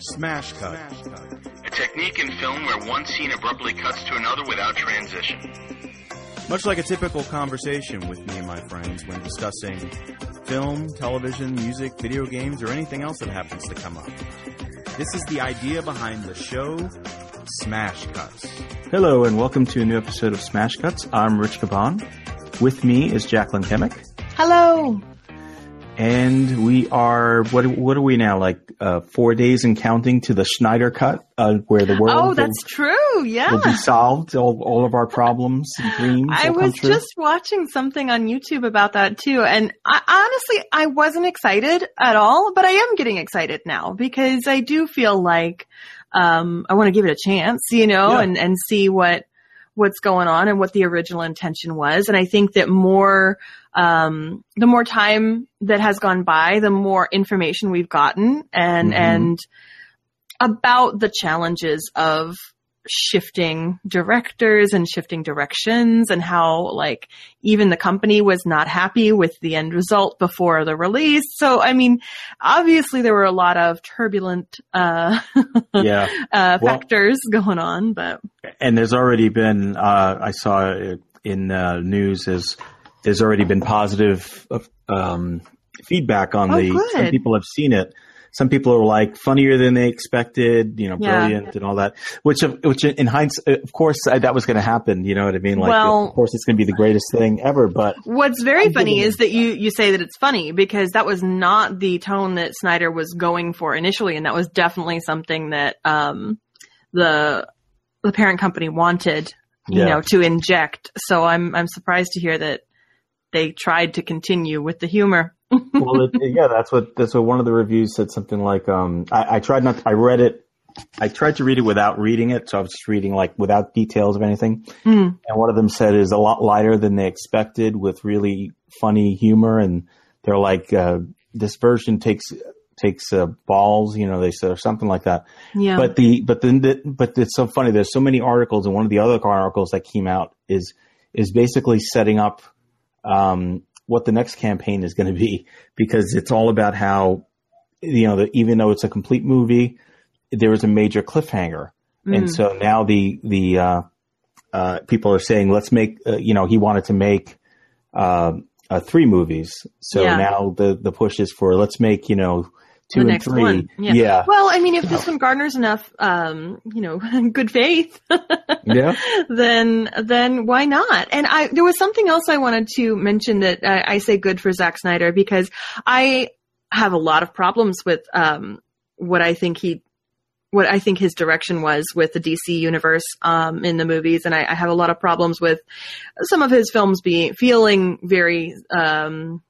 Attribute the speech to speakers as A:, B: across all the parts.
A: Smash cut.
B: A technique in film where one scene abruptly cuts to another without transition.
A: Much like a typical conversation with me and my friends when discussing film, television, music, video games, or anything else that happens to come up. This is the idea behind the show, Smash Cuts.
C: Hello and welcome to a new episode of Smash Cuts. I'm Rich Caban. With me is Jacqueline Kemick.
D: Hello.
C: And we are, what, what are we now, like uh, four days and counting to the Snyder Cut, uh, where the world
D: Oh,
C: will,
D: that's true. Yeah.
C: will be solved, all, all of our problems and dreams
D: I
C: will
D: was just watching something on YouTube about that too. And I, honestly, I wasn't excited at all, but I am getting excited now because I do feel like, um, I want to give it a chance, you know,
C: Yeah.
D: and, and see what, what's going on and what the original intention was. And I think that more, um, the more time that has gone by, the more information we've gotten and,
C: Mhm.
D: and about the challenges of shifting directors and shifting directions and how like even the company was not happy with the end result before the release. So I mean, obviously there were a lot of turbulent uh,
C: yeah.
D: uh
C: Well-
D: factors going on, but
C: And there's already been, uh, I saw it in uh, news, is there's already been positive um, feedback on
D: Oh,
C: the.
D: good.
C: Some people have seen it. Some people are like funnier than they expected, you know,
D: Yeah.
C: brilliant and all that. Which, of- which in hindsight, of course, uh, that was going to happen. You know what I mean? Like,
D: Well-
C: of course, it's going to be the greatest thing ever. But
D: What's very
C: I'm
D: funny is that you, you say that it's funny because that was not the tone that Snyder was going for initially, and that was definitely something that um, the the parent company wanted, you
C: Yeah.
D: know, to inject. So I'm I'm surprised to hear that they tried to continue with the humor.
C: well, it, yeah, that's what that's what one of the reviews said. Something like, um, I, I tried not, I read it, I tried to read it without reading it, so I was just reading like without details of anything.
D: Mm.
C: And one of them said is a lot lighter than they expected, with really funny humor. And they're like, uh, this version takes takes uh, balls, you know, they said or something like that.
D: Yeah.
C: But the but then the, but it's so funny. There's so many articles, and one of the other articles that came out is is basically setting up um, what the next campaign is going to be because it's all about how you know the, even though it's a complete movie, there is a major cliffhanger, and
D: Mm.
C: so now the the uh, uh, people are saying let's make uh, you know he wanted to make uh, uh, three movies, so
D: Yeah.
C: now the the push is for let's make you know two
D: The
C: and
D: next
C: three,
D: one. Yeah.
C: yeah,
D: Well, I mean, if this one garners enough, um, you know, good faith,
C: yeah.
D: then then why not? And I there was something else I wanted to mention that I, I say good for Zack Snyder because I have a lot of problems with um, what I think he what I think his direction was with the DC universe um, in the movies, and I, I have a lot of problems with some of his films being feeling very um,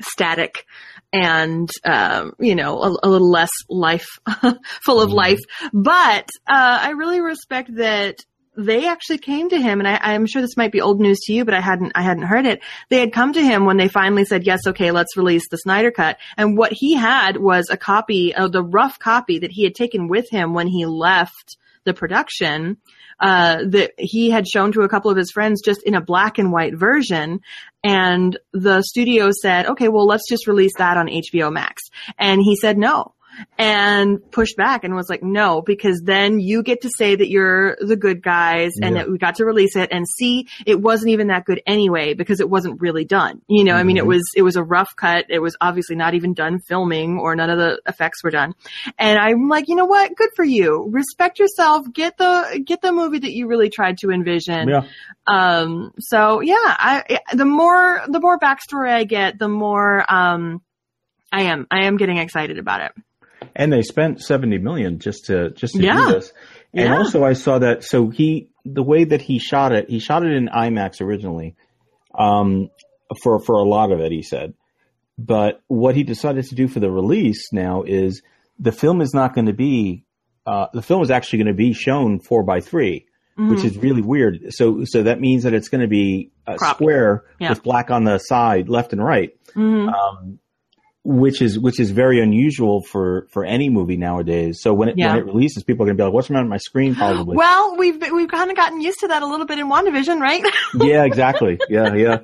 D: static and um, you know a, a little less life full of
C: Mhm.
D: life. But uh, i really respect that they actually came to him and I, i'm sure this might be old news to you but i hadn't i hadn't heard it. They had come to him when they finally said yes okay let's release the snyder cut. And what he had was a copy of the rough copy that he had taken with him when he left the production uh, that he had shown to a couple of his friends just in a black and white version. And the studio said, okay, well, let's just release that on HBO Max. And he said no and pushed back and was like, no, because then you get to say that you're the good guys and
C: Yeah.
D: that we got to release it and see it wasn't even that good anyway because it wasn't really done. You know, I mean, it
C: Mhm.
D: was, it was a rough cut. It was obviously not even done filming or none of the effects were done. And I'm like, you know what? Good for you. Respect yourself. Get the, get the movie that you really tried to envision.
C: yeah.
D: Um, so yeah, I, the more, the more backstory I get, the more, um, I am, I am getting excited about it.
C: And they spent seventy million just to just to
D: Yeah.
C: do this. And
D: Yeah.
C: also, I saw that. So he, the way that he shot it, he shot it in IMAX originally, um, for for a lot of it. He said, but what he decided to do for the release now is the film is not going to be. Uh, the film is actually going to be shown four by 3 which
D: Mhm.
C: is really weird. So, so that means that it's going to be a
D: Cropped.
C: square
D: Yeah.
C: with black on the side, left and right
D: Mhm.
C: um, which is which is very unusual for for any movie nowadays. So when it
D: Yeah.
C: when it releases, people are gonna be like, "What's on my screen?" Probably.
D: Well, we've we've kind of gotten used to that a little bit in WandaVision, right?
C: yeah, exactly. Yeah, yeah.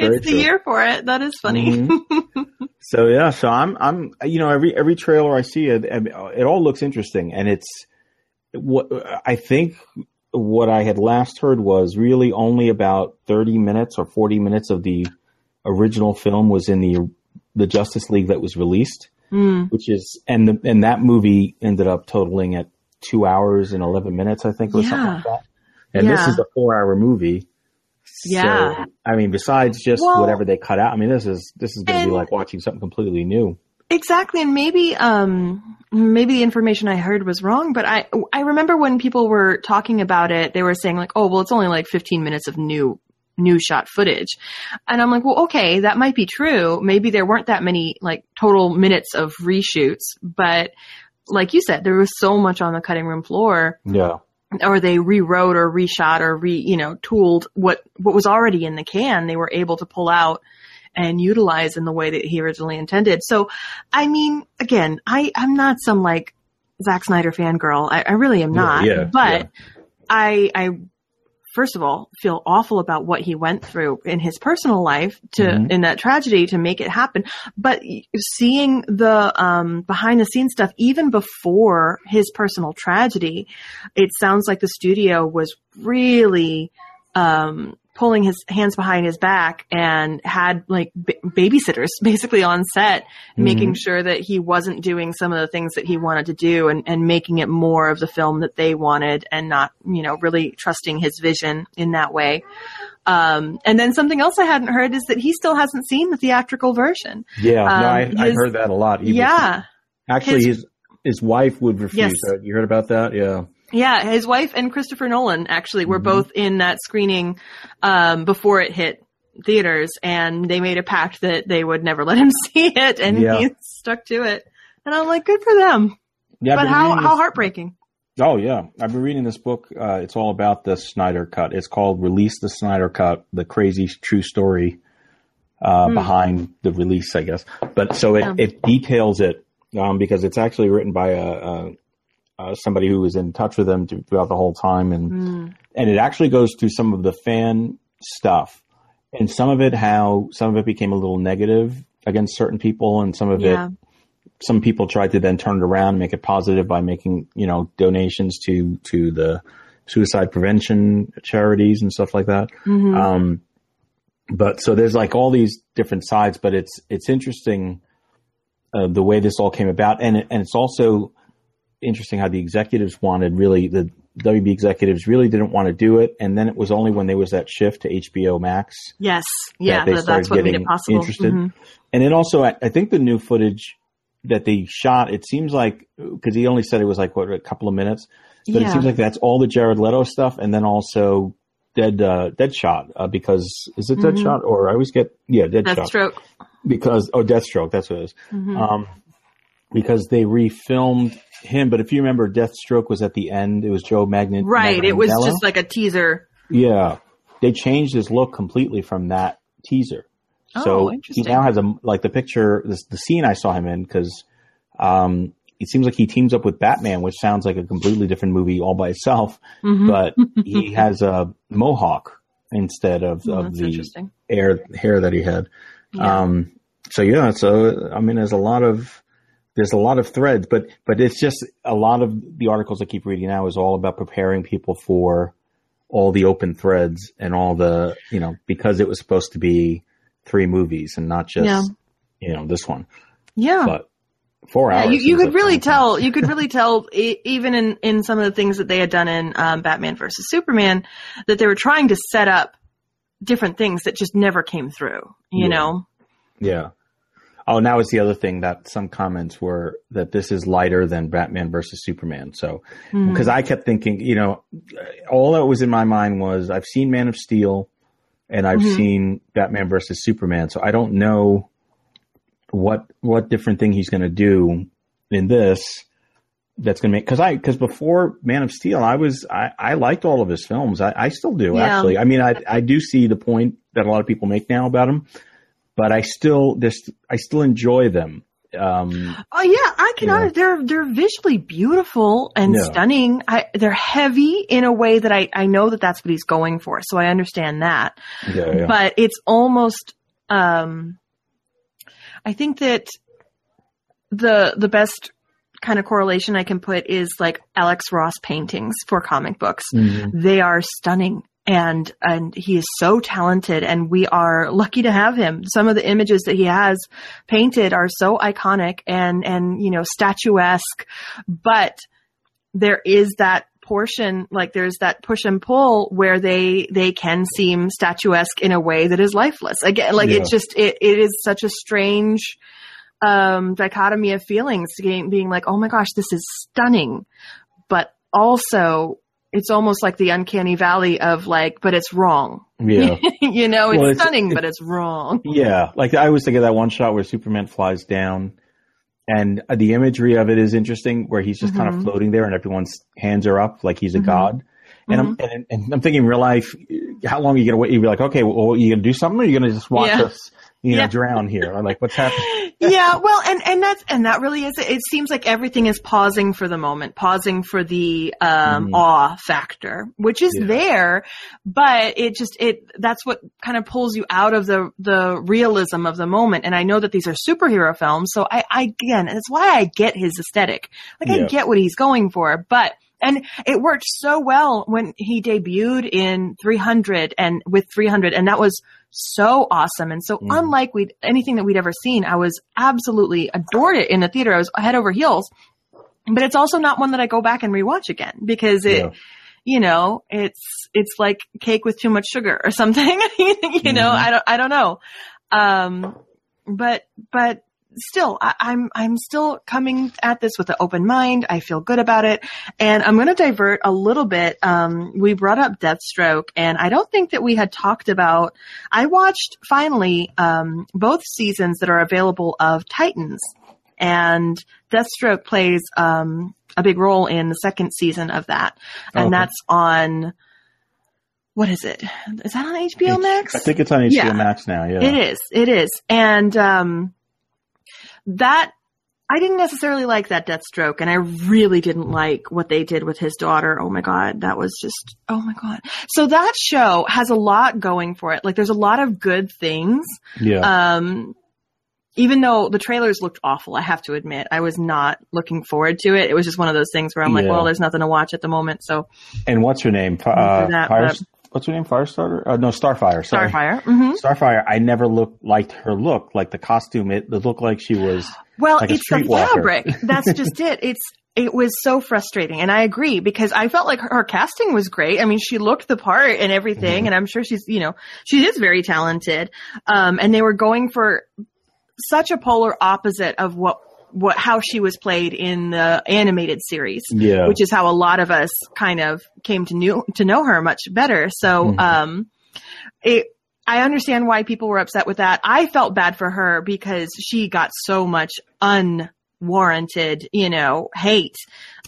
D: It's the
C: true.
D: year for it. That is funny.
C: Mhm. So yeah, so I'm I'm you know every every trailer I see it it all looks interesting and it's what I think what I had last heard was really only about 30 minutes or 40 minutes of the original film was in the the Justice League that was released,
D: Mm.
C: which is and the, and that movie ended up totaling at two hours and 11 minutes, I think, or something like that. And this is a four hour movie.
D: Yeah.
C: So, I mean, besides just
D: Well-
C: whatever they cut out, I mean, this is this is going to be like watching something completely new.
D: Exactly, and maybe um maybe the information I heard was wrong, but I I remember when people were talking about it, they were saying like, "Oh, well, it's only like 15 minutes of new new shot footage," and I'm like, "Well, okay, that might be true. Maybe there weren't that many like total minutes of reshoots, but like you said, there was so much on the cutting room floor."
C: Yeah.
D: or they rewrote or reshot or re you know tooled what what was already in the can they were able to pull out and utilize in the way that he originally intended so i mean again i i'm not some like Zack Snyder fangirl. I, I really am
C: Yeah,
D: not.
C: yeah,
D: but
C: yeah.
D: I, I, first of all, feel awful about what he went through in his personal life to,
C: Mhm.
D: in that tragedy to make it happen. But seeing the, um, behind the scenes stuff, even before his personal tragedy, it sounds like the studio was really, um, pulling his hands behind his back and had like b- babysitters basically on set making sure that he wasn't doing some of the things that he wanted to do and, and making it more of the film that they wanted and not, you know, really trusting his vision in that way. Um, and then something else I hadn't heard is that he still hasn't seen the theatrical version.
C: Yeah,
D: Um,
C: I, I
D: his-
C: heard that a lot. He was-
D: yeah.
C: actually,
D: his-
C: his his wife would refuse.
D: Yes.
C: Uh, You heard about that? Yeah.
D: Yeah, his wife and Christopher Nolan actually were
C: Mhm.
D: both in that screening um, before it hit theaters, and they made a pact that they would never let him see it, and
C: Yeah.
D: he stuck to it. And I'm like, good for them.
C: Yeah,
D: but how how heartbreaking.
C: Oh yeah, I've been reading this book. Uh, it's all about the Snyder Cut. It's called "Release the Snyder Cut: The Crazy True Story uh,
D: Hmm.
C: Behind the Release," I guess. But so it,
D: Yeah.
C: it details it um, because it's actually written by a, a, uh somebody who was in touch with them throughout the whole time, and
D: Mm.
C: and it actually goes through some of the fan stuff, and some of it how some of it became a little negative against certain people, and some of
D: Yeah.
C: it some people tried to then turn it around and make it positive by making you know donations to to the suicide prevention charities and stuff like that.
D: Mhm.
C: Um, but so there's like all these different sides, but it's it's interesting uh, the way this all came about, and and it's also interesting how the executives wanted really the WB executives really didn't want to do it, and then it was only when there was that shift to HBO Max
D: Yes, yeah, that, that's what made it possible.
C: interested.
D: Mhm.
C: and then also, I, I think the new footage that they shot, it seems like because he only said it was like what a couple of minutes, but it seems like that's all the Jared Leto stuff, and then also Dead uh, Deadshot uh, because is it
D: Mhm.
C: Deadshot or I always get yeah Deadshot
D: Deathstroke.
C: because oh Deathstroke that's what it is
D: Mhm.
C: um, because they refilmed him, but if you remember, Deathstroke was at the end. It was Joe Magnet.
D: right, it was just like a teaser.
C: Yeah, they changed his look completely from that teaser.
D: Oh,
C: So he now has a like the picture, this, the scene I saw him in because um, it seems like he teams up with Batman, which sounds like a completely different movie all by itself.
D: Mhm.
C: But he has a mohawk instead of,
D: Oh,
C: of the hair hair that he had.
D: Yeah.
C: Um, so yeah, so I mean, there's a lot of there's a lot of threads, but but it's just a lot of the articles I keep reading now is all about preparing people for all the open threads and all the you know because it was supposed to be three movies and not just
D: Yeah.
C: you know this one,
D: yeah.
C: but four
D: Yeah,
C: hours.
D: you, you could really
C: a long time.
D: tell. You could really tell, e- even in in some of the things that they had done in um, Batman versus Superman, that they were trying to set up different things that just never came through. You
C: Yeah.
D: know,
C: Yeah. Oh, now it's the other thing that some comments were that this is lighter than Batman versus Superman. So, because I kept thinking, you know, all that was in my mind was I've seen Man of Steel and I've
D: Mhm.
C: seen Batman versus Superman. So I don't know what what different thing he's going to do in this that's going to make because I because before Man of Steel I was I, I liked all of his films I, I still do
D: Yeah.
C: actually I mean I I do see the point that a lot of people make now about him but I still this I still enjoy them um
D: Oh yeah, I can. They're they're visually beautiful and
C: Yeah.
D: stunning. I, they're heavy in a way that I I know that that's what he's going for. So I understand that.
C: yeah, yeah.
D: But it's almost um, I think that the the best kind of correlation I can put is like Alex Ross paintings for comic books.
C: Mhm.
D: They are stunning and and he is so talented and we are lucky to have him. Some of the images that he has painted are so iconic and and you know statuesque, but there is that portion like there's that push and pull where they they can seem statuesque in a way that is lifeless. Again, like
C: Yeah.
D: it's just it it is such a strange um dichotomy of feelings being, being like, "Oh my gosh, this is stunning." But also it's almost like the uncanny valley of like, but it's wrong.
C: Yeah.
D: you know, it's
C: Well, it's-
D: stunning,
C: it-
D: but it's wrong.
C: Yeah, like I always think of that one shot where Superman flies down, and uh, the imagery of it is interesting, where he's just kind of floating there, and everyone's hands are up like he's a
D: Mhm.
C: god. And I'm and, and I'm thinking in real life, how long are you gonna wait? You'd be like, okay, well, you gonna do something, or you gonna just watch
D: Yeah.
C: us, you know,
D: Yeah.
C: drown here? Or like, what's happening?
D: yeah, well, and and that's and that really is. It seems like everything is pausing for the moment, pausing for the um,
C: Mhm.
D: awe factor, which is
C: Yeah.
D: there, but it just it that's what kind of pulls you out of the the realism of the moment. And I know that these are superhero films, so I, I again, that's why I get his aesthetic. Like
C: Yeah.
D: I get what he's going for, but. And it worked so well when he debuted in 300 and with 300 and that was so awesome and so
C: Mhm.
D: unlike we anything that we'd ever seen. I was absolutely adored it in the theater. I was head over heels. But it's also not one that I go back and rewatch again because it,
C: Yeah.
D: you know, it's it's like cake with too much sugar or something. you know,
C: Mhm.
D: I don't I don't know. Um, but but still, I, I'm I'm still coming at this with an open mind. I feel good about it, and I'm going to divert a little bit. Um, we brought up Deathstroke, and I don't think that we had talked about. I watched finally um, both seasons that are available of Titans, and Deathstroke plays um, a big role in the second season of that, and
C: Okay.
D: that's on. What is it? Is that on HBO Max?
C: I think it's on HBO
D: Yeah.
C: Max now. Yeah,
D: It is. It is. And um that I didn't necessarily like that Deathstroke, and I really didn't like what they did with his daughter. Oh my god, that was just oh my god. So that show has a lot going for it. Like there's a lot of good things.
C: yeah.
D: Um even though the trailers looked awful, I have to admit, I was not looking forward to it. It was just one of those things where I'm like, well, there's nothing to watch at the moment. So
C: and what's her name? Uh,
D: that,
C: what's her name? Firestarter? Uh, no, Starfire. Sorry.
D: Starfire. hmm
C: Starfire. I never looked liked her look, like the costume. It, it looked like she was.
D: Well,
C: like a
D: it's the fabric. That's just it. It's it was so frustrating, and I agree because I felt like her, her casting was great. I mean, she looked the part and everything,
C: Mhm.
D: and I'm sure she's you know she is very talented. Um, and they were going for such a polar opposite of what what how she was played in the animated series
C: Yeah.
D: which is how a lot of us kind of came to know to know her much better. So,
C: Mhm.
D: um, it, I understand why people were upset with that. I felt bad for her because she got so much unwarranted, you know, hate.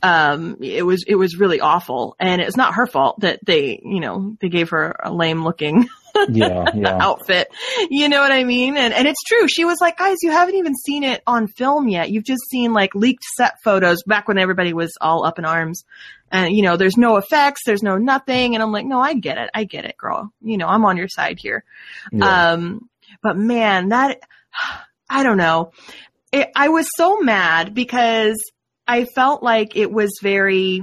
D: Um, it was, it was really awful and it's not her fault that they, you know, they gave her a lame looking
C: yeah. Yeah.
D: outfit. You know what I mean? And and it's true. She was like, guys, you haven't even seen it on film yet. You've just seen like leaked set photos back when everybody was all up in arms. And you know, there's no effects, there's no nothing. And I'm like, no, I get it. I get it, girl. You know, I'm on your side here.
C: yeah.
D: Um, but man, that I don't know. It, I was so mad because I felt like it was very.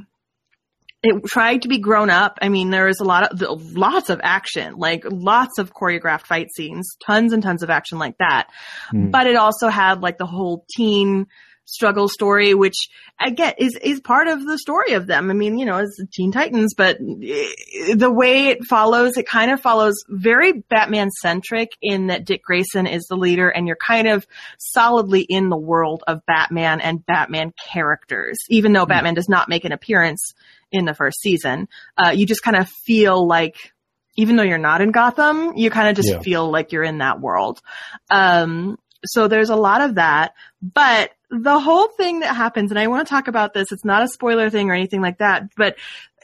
D: It tried to be grown up. I mean, there was a lot of lots of action, like lots of choreographed fight scenes, tons and tons of action like that.
C: Mm.
D: But it also had like the whole teen struggle story, which I get is is part of the story of them. I mean, you know, it's Teen Titans, but eh, the way it follows, it kind of follows very Batman centric in that Dick Grayson is the leader, and you're kind of solidly in the world of Batman and Batman characters, even though Batman does not make an appearance in the first season. Uh, you just kind of feel like. Even though you're not in Gotham, you kind of just
C: Yeah.
D: feel like you're in that world. Um, so there's a lot of that, but the whole thing that happens, and I want to talk about this, it's not a spoiler thing or anything like that, but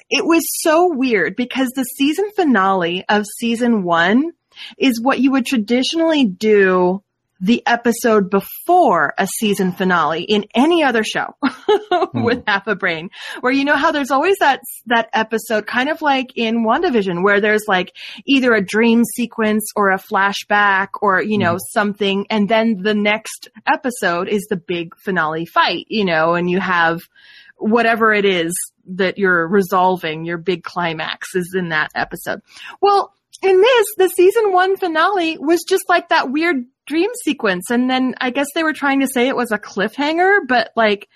D: it was so weird because the season finale of season one is what you would traditionally do the episode before a season finale in any other show hmm. with half a brain where you know how there's always that that episode kind of like in WandaVision where there's like either a dream sequence or a flashback or you know hmm. something and then the next episode is the big finale fight you know and you have whatever it is that you're resolving your big climax is in that episode. Well in this, the season one finale was just like that weird dream sequence. And then I guess they were trying to say it was a cliffhanger, but like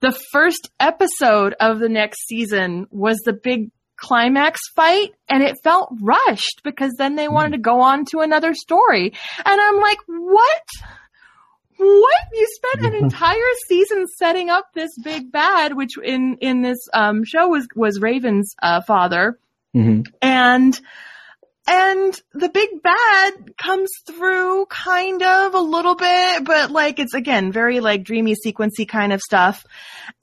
D: the first episode of the next season was the big climax fight and it felt rushed because then they wanted to go on to another story. And I'm like, what? What? You spent an entire season setting up this big bad, which in, in this, um, show was, was Raven's, uh, father.
C: hmm
D: And, and the big bad comes through kind of a little bit, but like it's again very like dreamy sequency kind of stuff.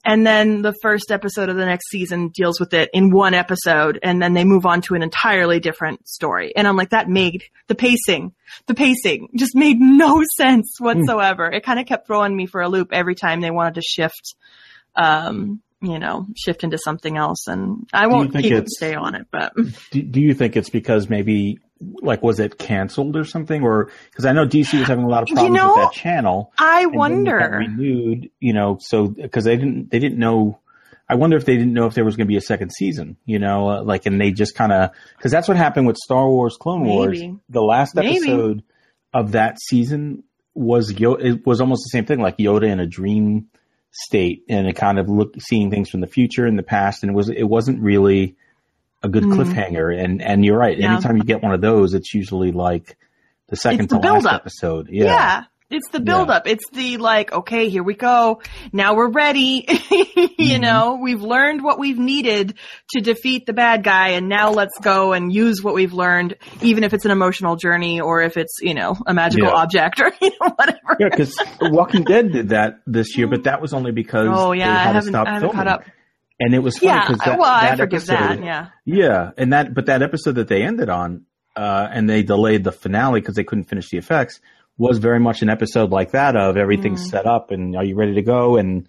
D: And then the first episode of the next season deals with it in one episode and then they move on to an entirely different story. And I'm like, that made the pacing, the pacing just made no sense whatsoever. It kind of kept throwing me for a loop every time they wanted to shift, um, you know, shift into something else. And I won't keep it stay on it, but
C: Do, do you think it's because maybe like was it canceled or something, or because I know DC was having a lot of
D: You
C: problems
D: know,
C: with that channel.
D: I
C: and then it got
D: wonder.
C: renewed, you know, so because they didn't they didn't know. I wonder if they didn't know if there was going to be a second season, you know, uh, like, and they just kind of because that's what happened with Star Wars Clone Wars. The last
D: Maybe.
C: episode of that season was Yo- it was almost the same thing, like Yoda in a dream state, and it kind of looked seeing things from the future and the past, and it was it wasn't really a good
D: Mhm.
C: cliffhanger. And and you're right.
D: Yeah.
C: Anytime you get one of those, it's usually like the second
D: It's the
C: to last
D: build-up.
C: episode.
D: Yeah.
C: Yeah.
D: It's the
C: Yeah.
D: build up. It's the like, okay, here we go. Now we're ready.
C: Mm-hmm.
D: you know, we've learned what we've needed to defeat the bad guy and now let's go and use what we've learned, even if it's an emotional journey or if it's, you know, a magical
C: Yeah.
D: object or, you know, whatever.
C: Yeah, because Walking Dead did that this year, but that was only because
D: Oh
C: they
D: yeah, I
C: had to
D: haven't,
C: stop
D: I
C: filming.
D: caught up.
C: And it was funny
D: Yeah,
C: because that,
D: well, I forgive
C: episode,
D: that. Yeah.
C: yeah, and that but that episode that they ended on, uh, and they delayed the finale because they couldn't finish the effects, was very much an episode like that of everything's
D: Mm.
C: set up and are you ready to go and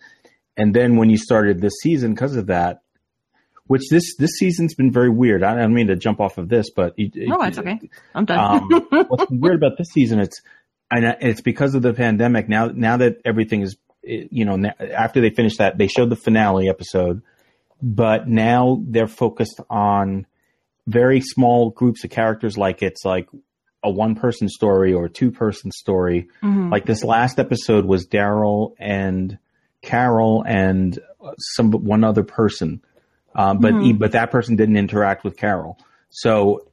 C: and then when you started this season because of that. Which this this season's been very weird. I don't mean to jump off of this, but it,
D: No, it's okay. I'm done.
C: um, what's weird about this season, it's and it's because of the pandemic. Now, now that everything is, you know, after they finished that, they showed the finale episode, but now they're focused on very small groups of characters. Like it's like a one person story or a two person story.
D: Mhm.
C: Like this last episode was Daryl and Carol and some one other person, um, but
D: Mhm.
C: but that person didn't interact with Carol. So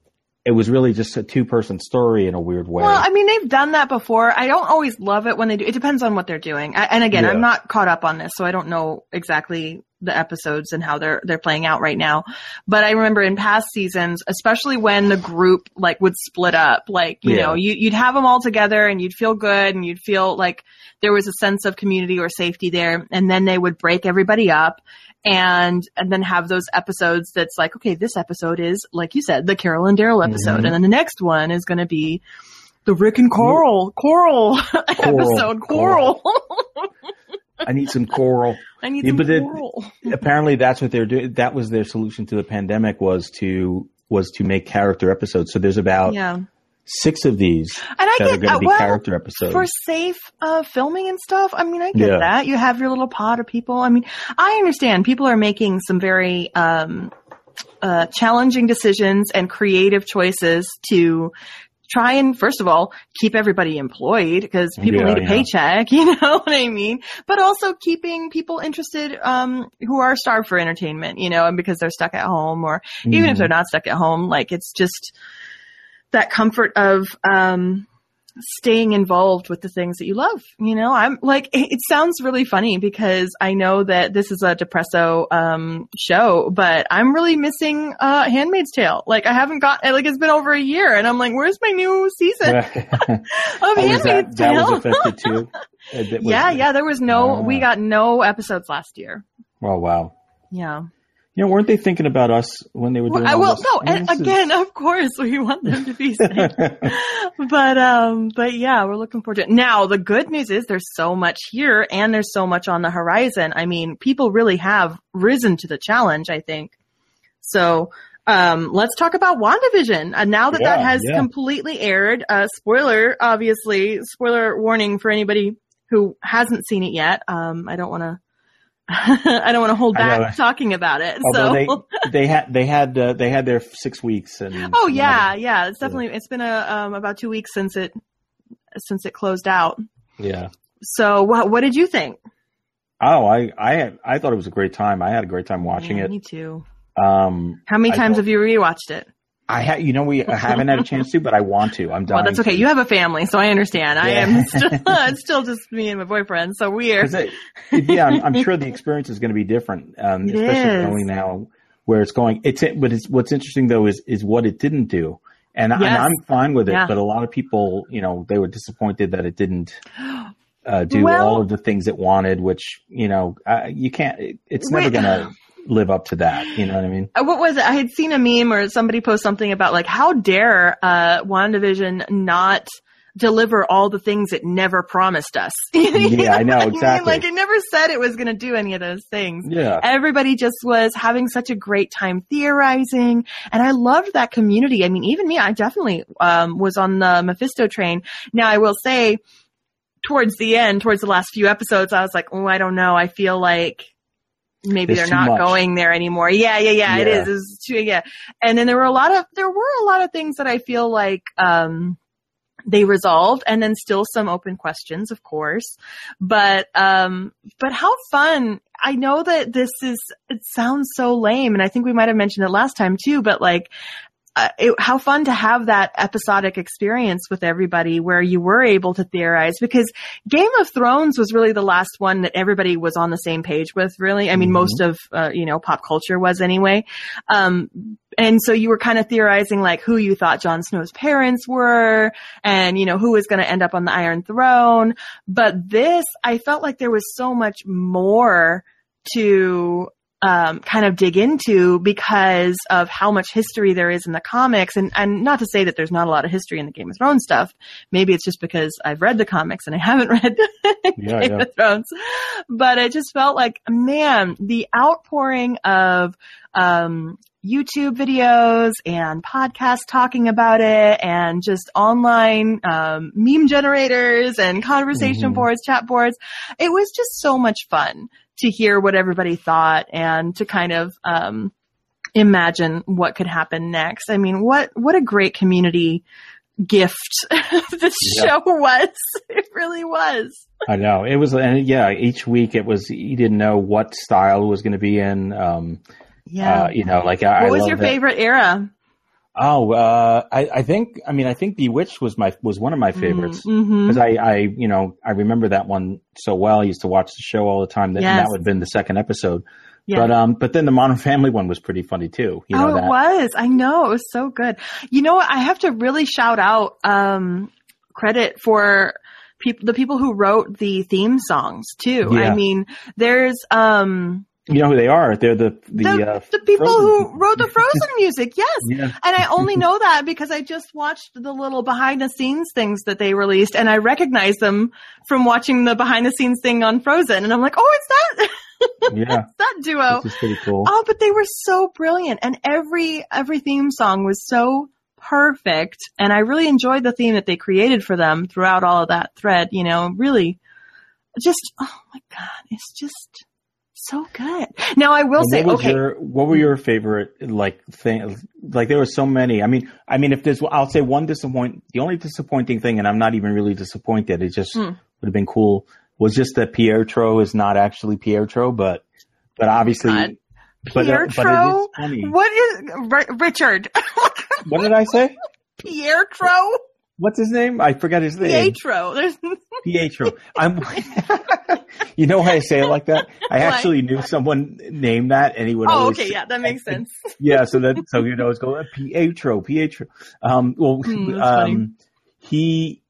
C: it was really just a two person story in a weird way.
D: Well, I mean, they've done that before. I don't always love it when they do. It depends on what they're doing. I, and again,
C: Yeah.
D: I'm not caught up on this, so I don't know exactly the episodes and how they're they're playing out right now. But I remember in past seasons, especially when the group like would split up, like you
C: Yeah.
D: know, you, you'd have them all together and you'd feel good and you'd feel like there was a sense of community or safety there, and then they would break everybody up. And and then have those episodes that's like okay this episode is like you said the Carol and Daryl episode
C: Mhm.
D: and then the next one is going to be the Rick and Coral Coral, episode Coral.
C: I need some coral.
D: I need
C: Yeah,
D: some
C: but it-
D: Coral.
C: Apparently, that's what they're doing. That was their solution to the pandemic was to was to make character episodes. So there's about
D: Yeah,
C: six of these and
D: I
C: that are
D: get
C: going
D: uh,
C: to be
D: well
C: character episodes.
D: for safe uh, filming and stuff. I mean, I get
C: Yeah.
D: that. You have your little pod of people. I mean, I understand people are making some very um, uh, challenging decisions and creative choices to try and first of all keep everybody employed because people
C: Yeah,
D: need a
C: yeah.
D: paycheck you know what i mean but also keeping people interested um who are starved for entertainment you know and because they're stuck at home or even if
C: Mhm.
D: they're not stuck at home like it's just that comfort of um staying involved with the things that you love you know? I'm like it, it sounds really funny because i know that this is a depresso um show but i'm really missing uh handmaid's tale. Like i haven't got like it's been over a year and i'm like where's my new season? Of
C: Oh,
D: handmaid's
C: that, that
D: tale.
C: was affected too. That was-
D: yeah yeah there was no
C: Ah.
D: we got no episodes last year.
C: Oh wow.
D: yeah
C: You know, weren't they thinking about us when they were doing?
D: Will
C: this?
D: no,
C: I mean,
D: and
C: this is-
D: again, of course, we want them to be safe. but um, but yeah, we're looking forward to it. Now, the good news is there's so much here, and there's so much on the horizon. I mean, people really have risen to the challenge. I think so. Um, let's talk about WandaVision. Uh, now that that has
C: yeah.
D: completely aired, uh, spoiler, obviously, spoiler warning for anybody who hasn't seen it yet. Um, I don't want to. I don't want to hold back talking about it.
C: Although
D: so
C: they they had they had uh, they had their six weeks and
D: Oh
C: and
D: yeah, yeah. It's definitely it's been a um, about two weeks since it since it closed out.
C: yeah.
D: So what what did you think?
C: Oh, I I I thought it was a great time. I had a great time watching
D: Yeah,
C: it.
D: Me too.
C: Um,
D: How many
C: I
D: times have you rewatched it?
C: I had you know we haven't had a chance to, but I want to. I'm done.
D: Well, that's okay. You have a family, so I understand. I am still it's still just me and my boyfriend, so we're
C: it- yeah, I'm, I'm sure the experience is going to be different, um, especially
D: is.
C: knowing now where it's going. It's it, but it's what's interesting though is is what it didn't do, and, I,
D: Yes.
C: and I'm fine with it.
D: Yeah.
C: But a lot of people, you know, they were disappointed that it didn't uh, do
D: Well-
C: all of the things it wanted, which you know uh, you can't. It, it's never
D: Wait.
C: going to live up to that. You know what I mean?
D: Uh, what was it? I had seen a meme or somebody post something about like how dare uh WandaVision not deliver all the things it never promised us.
C: Yeah, I know,
D: what mean?
C: exactly.
D: Like it never said it was going to do any of those things.
C: Yeah.
D: everybody just was having such a great time theorizing and i loved that community i mean even me i definitely um, was on the mephisto train now i will say towards the end towards the last few episodes i was like oh i don't know i feel like maybe
C: There's
D: they're not
C: much.
D: going there anymore. Yeah yeah yeah, it
C: Yeah.
D: is it's too yeah. And then there were a lot of there were a lot of things that i feel like um they resolved and then still some open questions of course. But um but how fun. I know that this is it sounds so lame and i think we might have mentioned it last time too but like uh, it, how fun to have that episodic experience with everybody where you were able to theorize because Game of Thrones was really the last one that everybody was on the same page with really. I mean,
C: Mhm.
D: most of, uh, you know, pop culture was anyway. Um, and so you were kind of theorizing like who you thought Jon Snow's parents were and, you know, who was going to end up on the Iron Throne. But this, I felt like there was so much more to um, kind of dig into because of how much history there is in the comics. And, and not to say that there's not a lot of history in the Game of Thrones stuff. Maybe it's just because I've read the comics and I haven't read
C: Yeah,
D: Game
C: yeah.
D: of Thrones. But it just felt like, man, the outpouring of um, YouTube videos and podcasts talking about it and just online um, meme generators and conversation
C: Mhm.
D: boards, chat boards. It was just so much fun to hear what everybody thought and to kind of um, imagine what could happen next. I mean, what what a great community gift this
C: Yeah.
D: show was. It really was.
C: I know it was, and yeah, each week it was. You didn't know what style it was going to be in. Um,
D: Yeah.
C: uh, you know, like I,
D: what was your
C: that-
D: favorite era?
C: Oh, uh, I, I think. I mean, I think Bewitched was my was one of my favorites
D: Mm-hmm.
C: because I, I, you know, I remember that one so well. I used to watch the show all the time. That,
D: Yes.
C: that would have been the second episode.
D: Yeah.
C: But um, but then the Modern Family one was pretty funny too. You know
D: oh,
C: that.
D: it was. I know. It was so good. You know what? I have to really shout out um, credit for peop- the people who wrote the theme songs too.
C: Yeah.
D: I mean, there's um,
C: You know who they are? They're the the
D: the,
C: uh,
D: the people
C: Frozen
D: who wrote the Frozen music. Yes.
C: yeah.
D: And I only know that because I just watched the little behind the scenes things that they released and I recognize them from watching the behind the scenes thing on Frozen. And I'm like, oh, it's that,
C: Yeah,
D: that duo.
C: which is pretty cool.
D: Oh, but they were so brilliant. And every, every theme song was so perfect. And I really enjoyed the theme that they created for them throughout all of that thread, you know, really just, oh my God, it's just so good. Now I will
C: And
D: say,
C: what
D: okay.
C: your what were your favorite like thing? Like there were so many. I mean, I mean, if there's, I'll say one disappoint. The only disappointing thing, and I'm not even really disappointed. It just
D: Hmm.
C: would have been cool. Was just that Pietro is not actually Pietro, but but obviously,
D: God.
C: but, uh, but it
D: Pietro?
C: is funny.
D: What is R- Richard?
C: What did I say?
D: Pietro?
C: What's his name? I forgot his name.
D: Pietro. There's
C: Pietro. I'm. you know why I say it like that? I
D: Why?
C: actually knew someone named that, and he would.
D: Oh, okay, yeah, that makes sense.
C: yeah, so that so you know it's going Pietro, Pietro. Um, well,
D: funny.
C: um, he,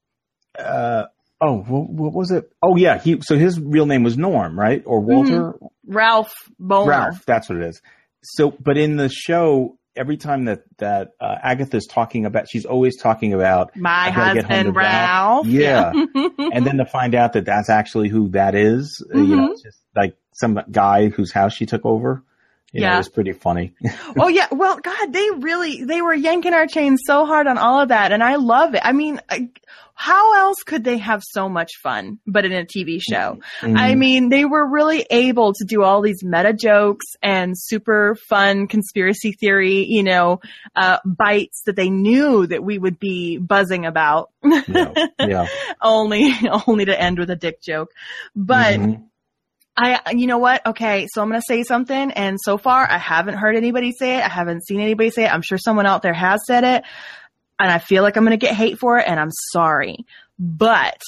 C: uh, oh, what, what was it? Oh yeah, he. So his real name was Norm, right? Or Walter
D: Ralph Bohner.
C: Ralph. That's what it is. so, but in the show, every time that that uh, Agatha's talking about, she's always talking about
D: My
C: I gotta get home
D: husband
C: Ralph.
D: Ralph.
C: Yeah. and then to find out that that's actually who that is, uh, you know,
D: Mhm.
C: it's just like some guy whose house she took over. You know,
D: Yeah.
C: it was pretty funny.
D: oh yeah. Well, God, they really they were yanking our chains so hard on all of that, and I love it. I mean, I, how else could they have so much fun but in a TV show? I
C: Mhm.
D: mean, they were really able to do all these meta jokes and super fun conspiracy theory, you know, uh, bites that they knew that we would be buzzing about,
C: yeah. yeah.
D: only only to end with a dick joke. But
C: Mhm.
D: I, you know what? Okay, so I'm going to say something. And so far, I haven't heard anybody say it. I haven't seen anybody say it. I'm sure someone out there has said it. And I feel like I'm going to get hate for it. And I'm sorry. But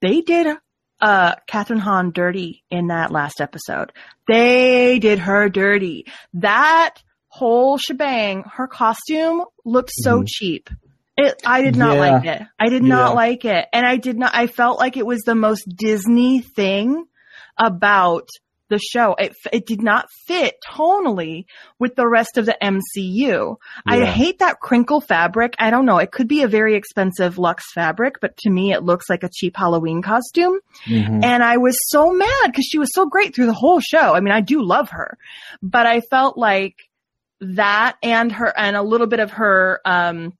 D: they did, uh, Kathryn Hahn dirty in that last episode. They did her dirty. That whole shebang, her costume looked so
C: Mhm.
D: cheap. It, I did not
C: Yeah.
D: like it. I did not
C: Yeah.
D: like it. And I did not, I felt like it was the most Disney thing about the show. It, it did not fit tonally with the rest of the MCU. I hate that crinkle fabric. I don't know. It could be a very expensive luxe fabric, but to me it looks like a cheap Halloween costume.
C: Mhm.
D: And I was so mad because she was so great through the whole show. I mean, I do love her, but I felt like that and her and a little bit of her um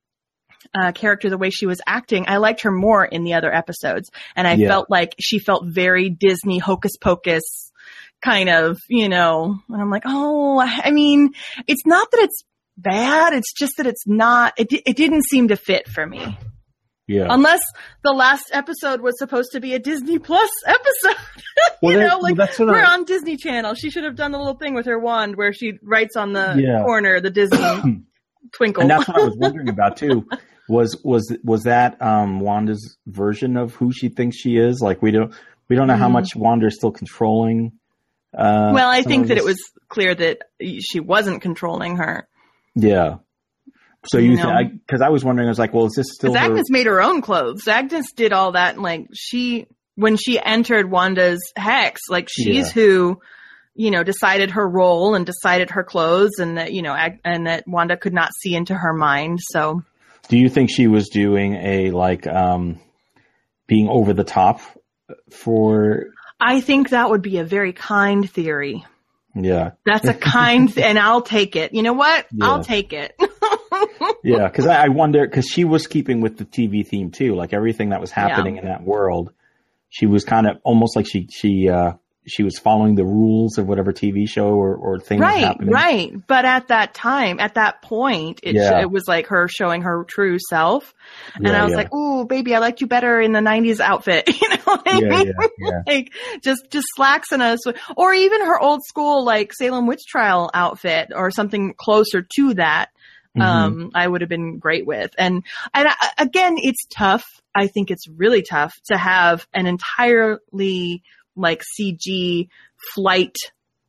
D: uh, character, the way she was acting, I liked her more in the other episodes, and I
C: Yeah.
D: felt like she felt very Disney hocus pocus kind of, you know. And I'm like, oh, I mean, it's not that it's bad; it's just that it's not. It it didn't seem to fit for me.
C: yeah.
D: Unless the last episode was supposed to be a Disney Plus episode.
C: Well,
D: you
C: that-
D: know,
C: well,
D: like
C: of-
D: we're on Disney Channel. She should have done the little thing with her wand where she writes on the
C: Yeah.
D: corner the Disney twinkle.
C: and that's what I was wondering about too. Was was was that um, Wanda's version of who she thinks she is? Like we don't we don't know how
D: Mhm.
C: much Wanda is still controlling. Uh,
D: well, I think that it was clear that she wasn't controlling her.
C: yeah. So
D: You
C: because I, was wondering, I was like, well, is this still
D: Because
C: her?
D: Agnes made her own clothes. Agnes did all that. and, Like she, when she entered Wanda's hex, like she's
C: Yeah.
D: who, you know, decided her role and decided her clothes, and that you know, Ag- and that Wanda could not see into her mind. So
C: Do you think she was doing a like um, being over the top for?
D: I think that would be a very kind theory.
C: Yeah,
D: That's a kind, and I'll take it. You know what? I'll take it.
C: yeah. Because I, I wonder because she was keeping with the TV theme too, like everything that was happening
D: Yeah.
C: in that world. She was kind of almost like she she uh, she was following the rules of whatever TV show or, or thing was
D: right,
C: happening.
D: right. But at that time, at that point, it,
C: Yeah.
D: it was like her showing her true self. and
C: Yeah,
D: I was
C: yeah.
D: like, "Ooh, baby, I liked you better in the '90s outfit." you know, what I
C: yeah, yeah, yeah.
D: like just just slacks and a or even her old school like Salem witch trial outfit or something closer to that.
C: Mhm.
D: Um, I would have been great with. And and I, again, it's tough. I think it's really tough to have an entirely like CG flight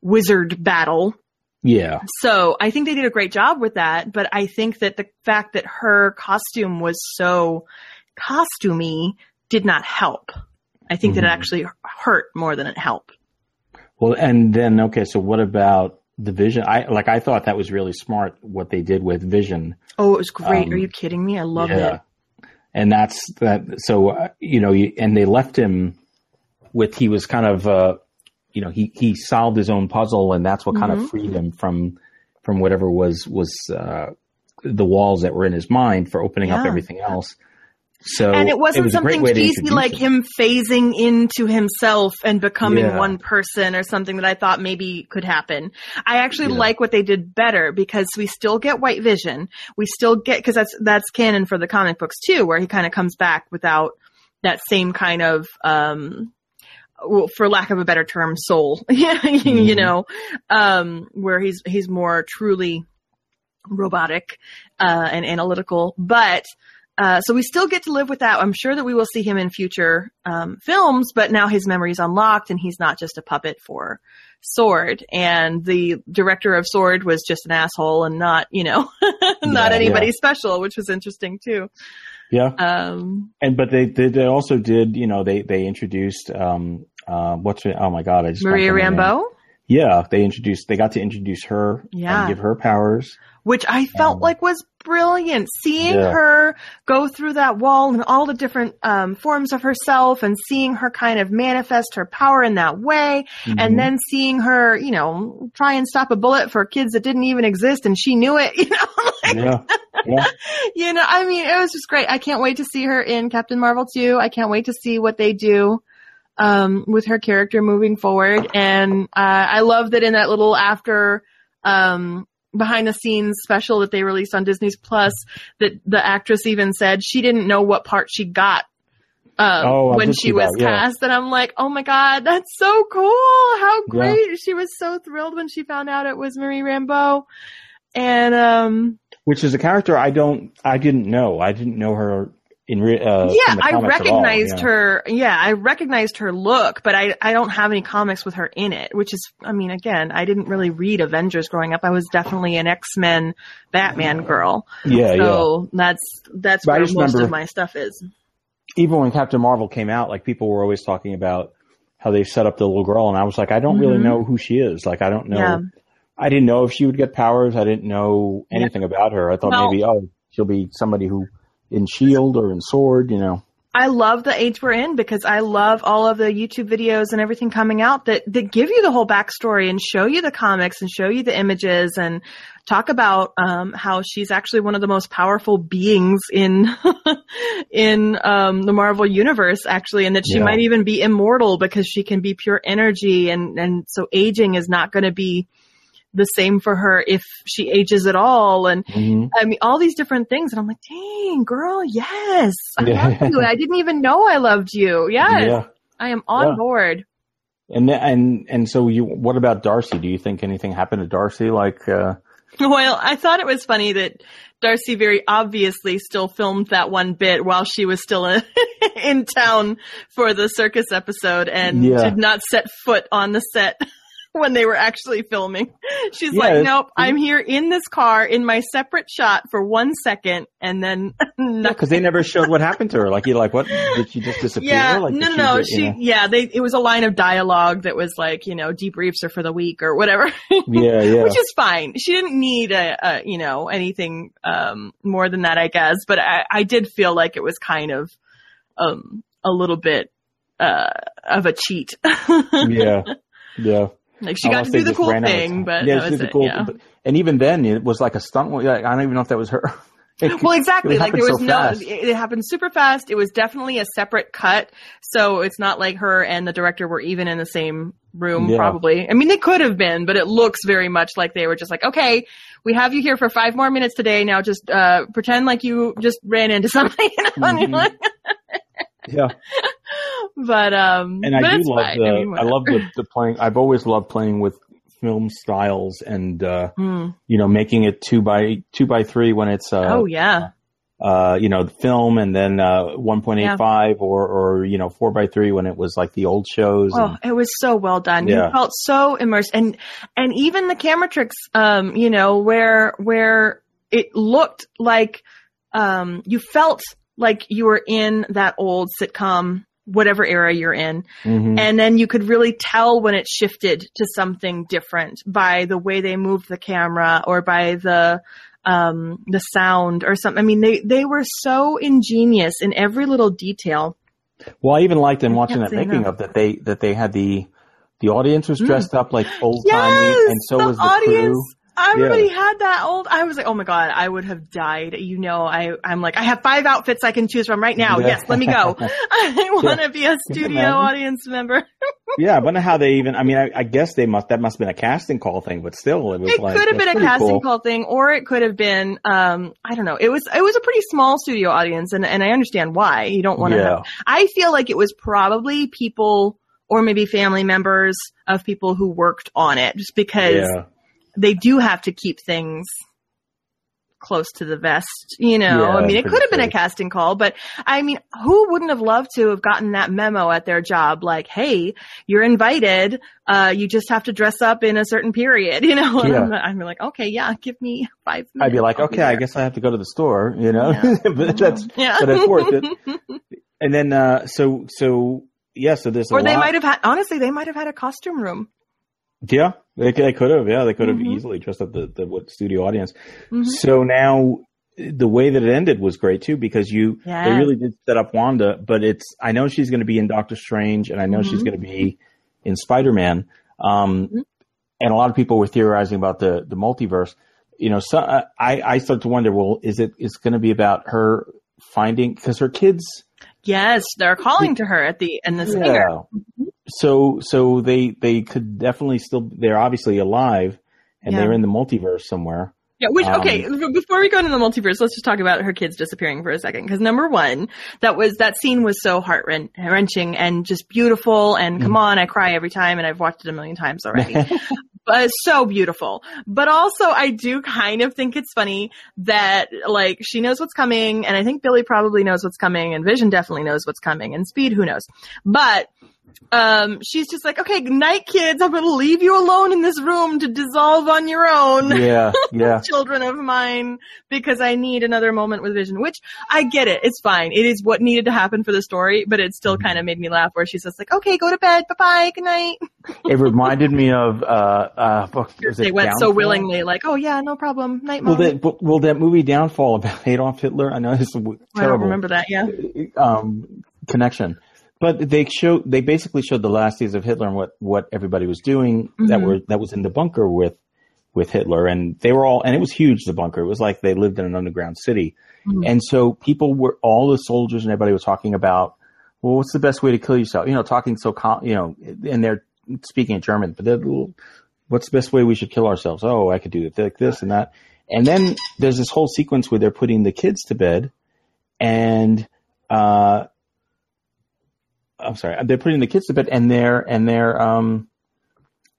D: wizard battle
C: yeah,
D: so I think they did a great job with that, but I think that the fact that her costume was so costumey did not help. I think that it
C: Mhm.
D: actually hurt more than it helped.
C: Well, and then okay, so what about the Vision? I like I thought that was really smart what they did with Vision.
D: Oh, it was great.
C: Um,
D: Are you kidding me? I loved
C: yeah.
D: it.
C: And that's that. So uh, you know, you, and they left him with he was kind of uh, you know he he solved his own puzzle, and that's what kind
D: Mhm.
C: of freed him from from whatever was was uh, the walls that were in his mind for opening up everything else. So
D: and it wasn't
C: was
D: something cheesy like him phasing into himself and becoming
C: Yeah.
D: one person or something that I thought maybe could happen. I actually
C: Yeah.
D: like what they did better because we still get White Vision. We still get because that's that's canon for the comic books too, where he kind of comes back without that same kind of um for lack of a better term, soul. you
C: Mhm.
D: know, um, where he's he's more truly robotic uh, and analytical, but uh, so we still get to live with that. I'm sure that we will see him in future um, films, but now his memory's unlocked and he's not just a puppet for Sword. And the director of Sword was just an asshole and not, you know, not
C: Yeah,
D: anybody
C: yeah.
D: special, which was interesting too.
C: Yeah,
D: Um,
C: and but they they, they also did you know they they introduced um uh what's it, oh my god I just
D: Maria
C: blanked on her name.
D: Rambeau.
C: Yeah, they introduced. They got to introduce her
D: Yeah.
C: and give her powers.
D: which I felt
C: Um,
D: like was brilliant. Seeing
C: Yeah.
D: her go through that wall and all the different um, forms of herself, and seeing her kind of manifest her power in that way,
C: Mhm.
D: and then seeing her, you know, try and stop a bullet for kids that didn't even exist, and she knew it. You know, like,
C: yeah, yeah,
D: you know, I mean, it was just great. I can't wait to see her in Captain Marvel 2. I can't wait to see what they do um, with her character moving forward. And uh, I love that in that little after um, behind the scenes special that they released on Disney's Plus, that the actress even said she didn't know what part she got. Um,
C: Oh,
D: when she was
C: that, yeah.
D: cast, and I'm like, oh my god, that's so cool! How great! She was so thrilled when she found out it was Marie Rambeau, and um,
C: which is a character I don't, I didn't know. I didn't know her in re- uh,
D: yeah, I
C: all,
D: recognized
C: yeah.
D: her. Yeah, I recognized her look, but I I don't have any comics with her in it. Which is, I mean, again, I didn't really read Avengers growing up. I was definitely an X Men Batman girl.
C: Yeah, yeah.
D: so that's that's
C: But
D: where most of my stuff is.
C: Even when Captain Marvel came out, like people were always talking about how they set up the little girl, and I was like, I don't really
D: Mhm.
C: know who she is. Like, I don't know.
D: Yeah.
C: I didn't know if she would get powers. I didn't know anything about her. I thought
D: Well-
C: maybe, oh, she'll be somebody who in Shield or in Sword, you know.
D: I love the age we're in because I love all of the YouTube videos and everything coming out that, that give you the whole backstory and show you the comics and show you the images and talk about um, how she's actually one of the most powerful beings in in um, the Marvel universe, actually, and that she
C: Yeah.
D: might even be immortal because she can be pure energy, and and so aging is not going to be the same for her if she ages at all, and
C: hmm
D: I mean, all these different things. And I'm like, dang, girl, yes. I love you. I didn't even know I loved you. Yes.
C: Yeah.
D: I am on
C: Yeah.
D: board.
C: And and and so you, what about Darcy? Do you think anything happened to Darcy? Like, uh,
D: Well, I thought it was funny that Darcy very obviously still filmed that one bit while she was still in, in town for the circus episode and
C: Yeah.
D: did not set foot on the set when they were actually filming. She's
C: Yeah,
D: like, nope, I'm here in this car in my separate shot for one second and then nothing.
C: because they never showed what happened to her. Like, you're like, what? Did she just disappear?
D: Yeah,
C: Like,
D: no, no, no. She,
C: know?
D: yeah, they. It was a line of dialogue that was like, you know, debriefs her for the week or whatever,
C: yeah, yeah.
D: which is fine. She didn't need a, a you know, anything um more than that, I guess. But I, I did feel like it was kind of, um, a little bit, uh, of a cheat.
C: yeah, yeah.
D: Like she got to do the cool thing, but
C: yeah, she
D: was
C: did the cool.
D: yeah.
C: But, and even then, it was like a stunt. Like, I don't even know if that was her. It-
D: Well, exactly. Like there was
C: so
D: no, it, it happened super fast. It was definitely a separate cut. So it's not like her and the director were even in the same room,
C: Yeah.
D: probably. I mean, they could have been, but it looks very much like they were just like, okay, we have you here for five more minutes today. Now just, uh, pretend like you just ran into something. You know?
C: Mhm. yeah,
D: but, um,
C: and
D: but
C: I do
D: it's
C: love
D: fine.
C: the.
D: I, mean,
C: I love the, the playing. I've always loved playing with film styles and uh,
D: Hmm.
C: you know making it two by two by three when it's uh,
D: oh, yeah.
C: uh, you know, film and then, uh, 1.85 or, or, you know, 4 by 3 when it was like the old shows.
D: Oh,
C: and,
D: it was so well done.
C: Yeah.
D: You felt so immersed, and and even the camera tricks, um, you know, where where it looked like, um, you felt like you were in that old sitcom, whatever era you're in,
C: Mhm.
D: and then you could really tell when it shifted to something different by the way they moved the camera or by the um the sound or something. I mean, they they were so ingenious in every little detail.
C: well, I even liked in watching that making of that they, that they had the, the audience was dressed up like old timey
D: Mm. Yes,
C: and so
D: the
C: was the
D: audience.
C: crew.
D: Everybody had that old. I was like, oh my god, I would have died. You know, I I'm like, I have five outfits I can choose from right now.
C: Yeah.
D: Yes, let me go. I want to be a studio audience member.
C: Yeah, I wonder how they even, I mean, I, I guess they must, that must have been a casting call thing, but still it was like
D: It
C: like.
D: could have been a casting
C: cool.
D: call thing, or it could have been, um, I don't know. It was it was a pretty small studio audience, and and I understand why you don't want to.
C: Yeah.
D: have I feel like it was probably people or maybe family members of people who worked on it, just because
C: Yeah.
D: They do have to keep things close to the vest, you know.
C: Yeah,
D: I mean, it could have been a casting call, but I mean, who wouldn't have loved to have gotten that memo at their job like, "Hey, you're invited. Uh, you just have to dress up in a certain period," you know. And
C: Yeah.
D: I'm, I'm like, "Okay, yeah, give me 5 minutes."
C: I'd be like,
D: I'll
C: okay, I guess I have to go to the store, you know,
D: Yeah.
C: but that's,
D: yeah.
C: but it's worth it. And then, uh, so, so, yeah, so there's
D: or they
C: lot-
D: might have had honestly, they might have had a costume room.
C: Yeah, they, they could have. Yeah, they could have
D: Mhm.
C: easily dressed up the, the what studio audience.
D: Mhm.
C: So now the way that it ended was great too because you
D: yeah.
C: they really did set up Wanda, but it's I know she's going to be in Doctor Strange and I know she's
D: Mhm.
C: going to be in Spider Man. Um,
D: Mhm.
C: and a lot of people were theorizing about the the multiverse. You know, so I I started to wonder, well, is it is going to be about her finding because her kids
D: Yes, they're calling to her at the in the singer.
C: So so they they could definitely still they're obviously alive and
D: Yeah.
C: they're in the multiverse somewhere.
D: Yeah, which
C: Um,
D: okay, b- before we go into the multiverse, let's just talk about her kids disappearing for a second. Because number one, that was that scene was so heart wrenching and just beautiful. And come on, I cry every time, and I've watched it a million times already. but it's so beautiful. But also, I do kind of think it's funny that like she knows what's coming, and I think Billy probably knows what's coming, and Vision definitely knows what's coming, and Speed, who knows? But um, she's just like, okay, night, kids. I'm going to leave you alone in this room to dissolve on your own
C: yeah, yeah.
D: children of mine because I need another moment with Vision, which I get it. It's fine. It is what needed to happen for the story, but it still kind of made me laugh where she's just like, okay, go to bed. Bye bye. Good night.
C: It reminded me of uh uh what
D: They
C: it,
D: went so willingly, like, oh yeah, no problem. Night,
C: Well, that well that movie Downfall about Adolf Hitler. I know it's w-
D: I don't
C: terrible
D: remember that. Yeah.
C: um, connection. But they show they basically showed the last days of Hitler and what, what everybody was doing that
D: Mhm.
C: were that was in the bunker with with Hitler and they were all and it was huge the bunker. It was like they lived in an underground city.
D: Mhm.
C: And so people were all the soldiers and everybody was talking about well what's the best way to kill yourself? You know, talking so com- you know and they're speaking in German, but they're what's the best way we should kill ourselves? Oh, I could do it like this and that. And then there's this whole sequence where they're putting the kids to bed and uh I'm sorry, they're putting the kids to bed and they're and they're um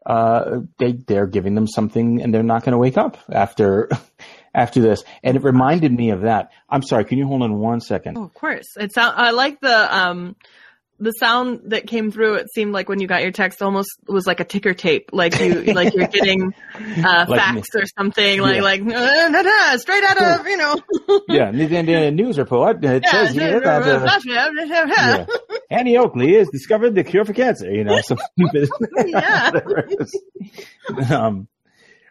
C: uh they they're giving them something and they're not going to wake up after after this. And it reminded me of that. I'm sorry, can you hold on one second?
D: Oh, of course. It sound. I like the um, the sound that came through. It seemed like when you got your text, almost was like a ticker tape, like you like you're getting uh,
C: Like
D: facts or something, like
C: Yeah.
D: like uh, da, da, straight out of you know.
C: yeah, the news report it says here that uh, yeah, Annie Oakley has discovered the cure for cancer. You know, stupid.
D: Yeah.
C: whatever it is. um,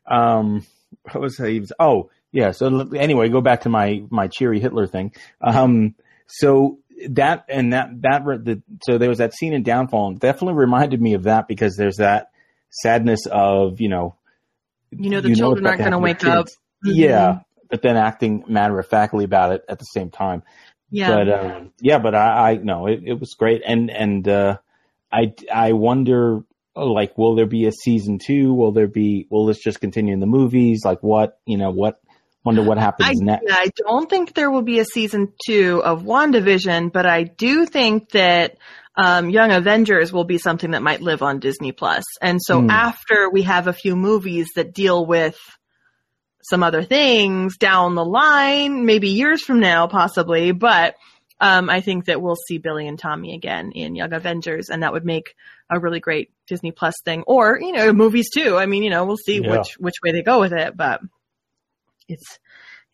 C: um, what was I even? Oh, yeah. So anyway, go back to my my cheery Hitler thing. Um, so that and that that re- the so there was that scene in Downfall. and Definitely reminded me of that because there's that sadness of you know
D: You know the
C: you
D: children
C: it's
D: aren't going to wake
C: with
D: up.
C: kids.
D: Mhm.
C: Yeah, but then acting matter of factly about it at the same time.
D: Yeah.
C: But um, yeah, but I, I no, it, it was great, and and uh, I I wonder like will there be a season two? Will there be? Will this just continue in the movies? Like what you know what? Wonder what happens
D: I,
C: next.
D: I don't think there will be a season two of WandaVision, but I do think that um, Young Avengers will be something that might live on Disney Plus. And so
C: Hmm.
D: after we have a few movies that deal with some other things down the line, maybe years from now, possibly, but um, I think that we'll see Billy and Tommy again in Young Avengers, and that would make a really great Disney Plus thing, or you know, movies too. I mean, you know, we'll see
C: Yeah.
D: which which way they go with it, but it's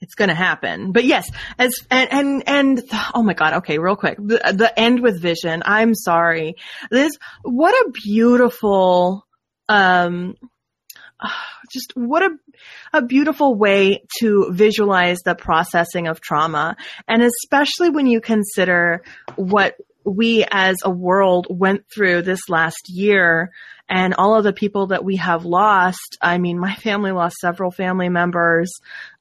D: it's going to happen. But yes, as and and and oh my god, okay, real quick, the the end with Vision. I'm sorry. This what a beautiful um just what a a beautiful way to visualize the processing of trauma and especially when you consider what we as a world went through this last year and all of the people that we have lost. I mean, my family lost several family members.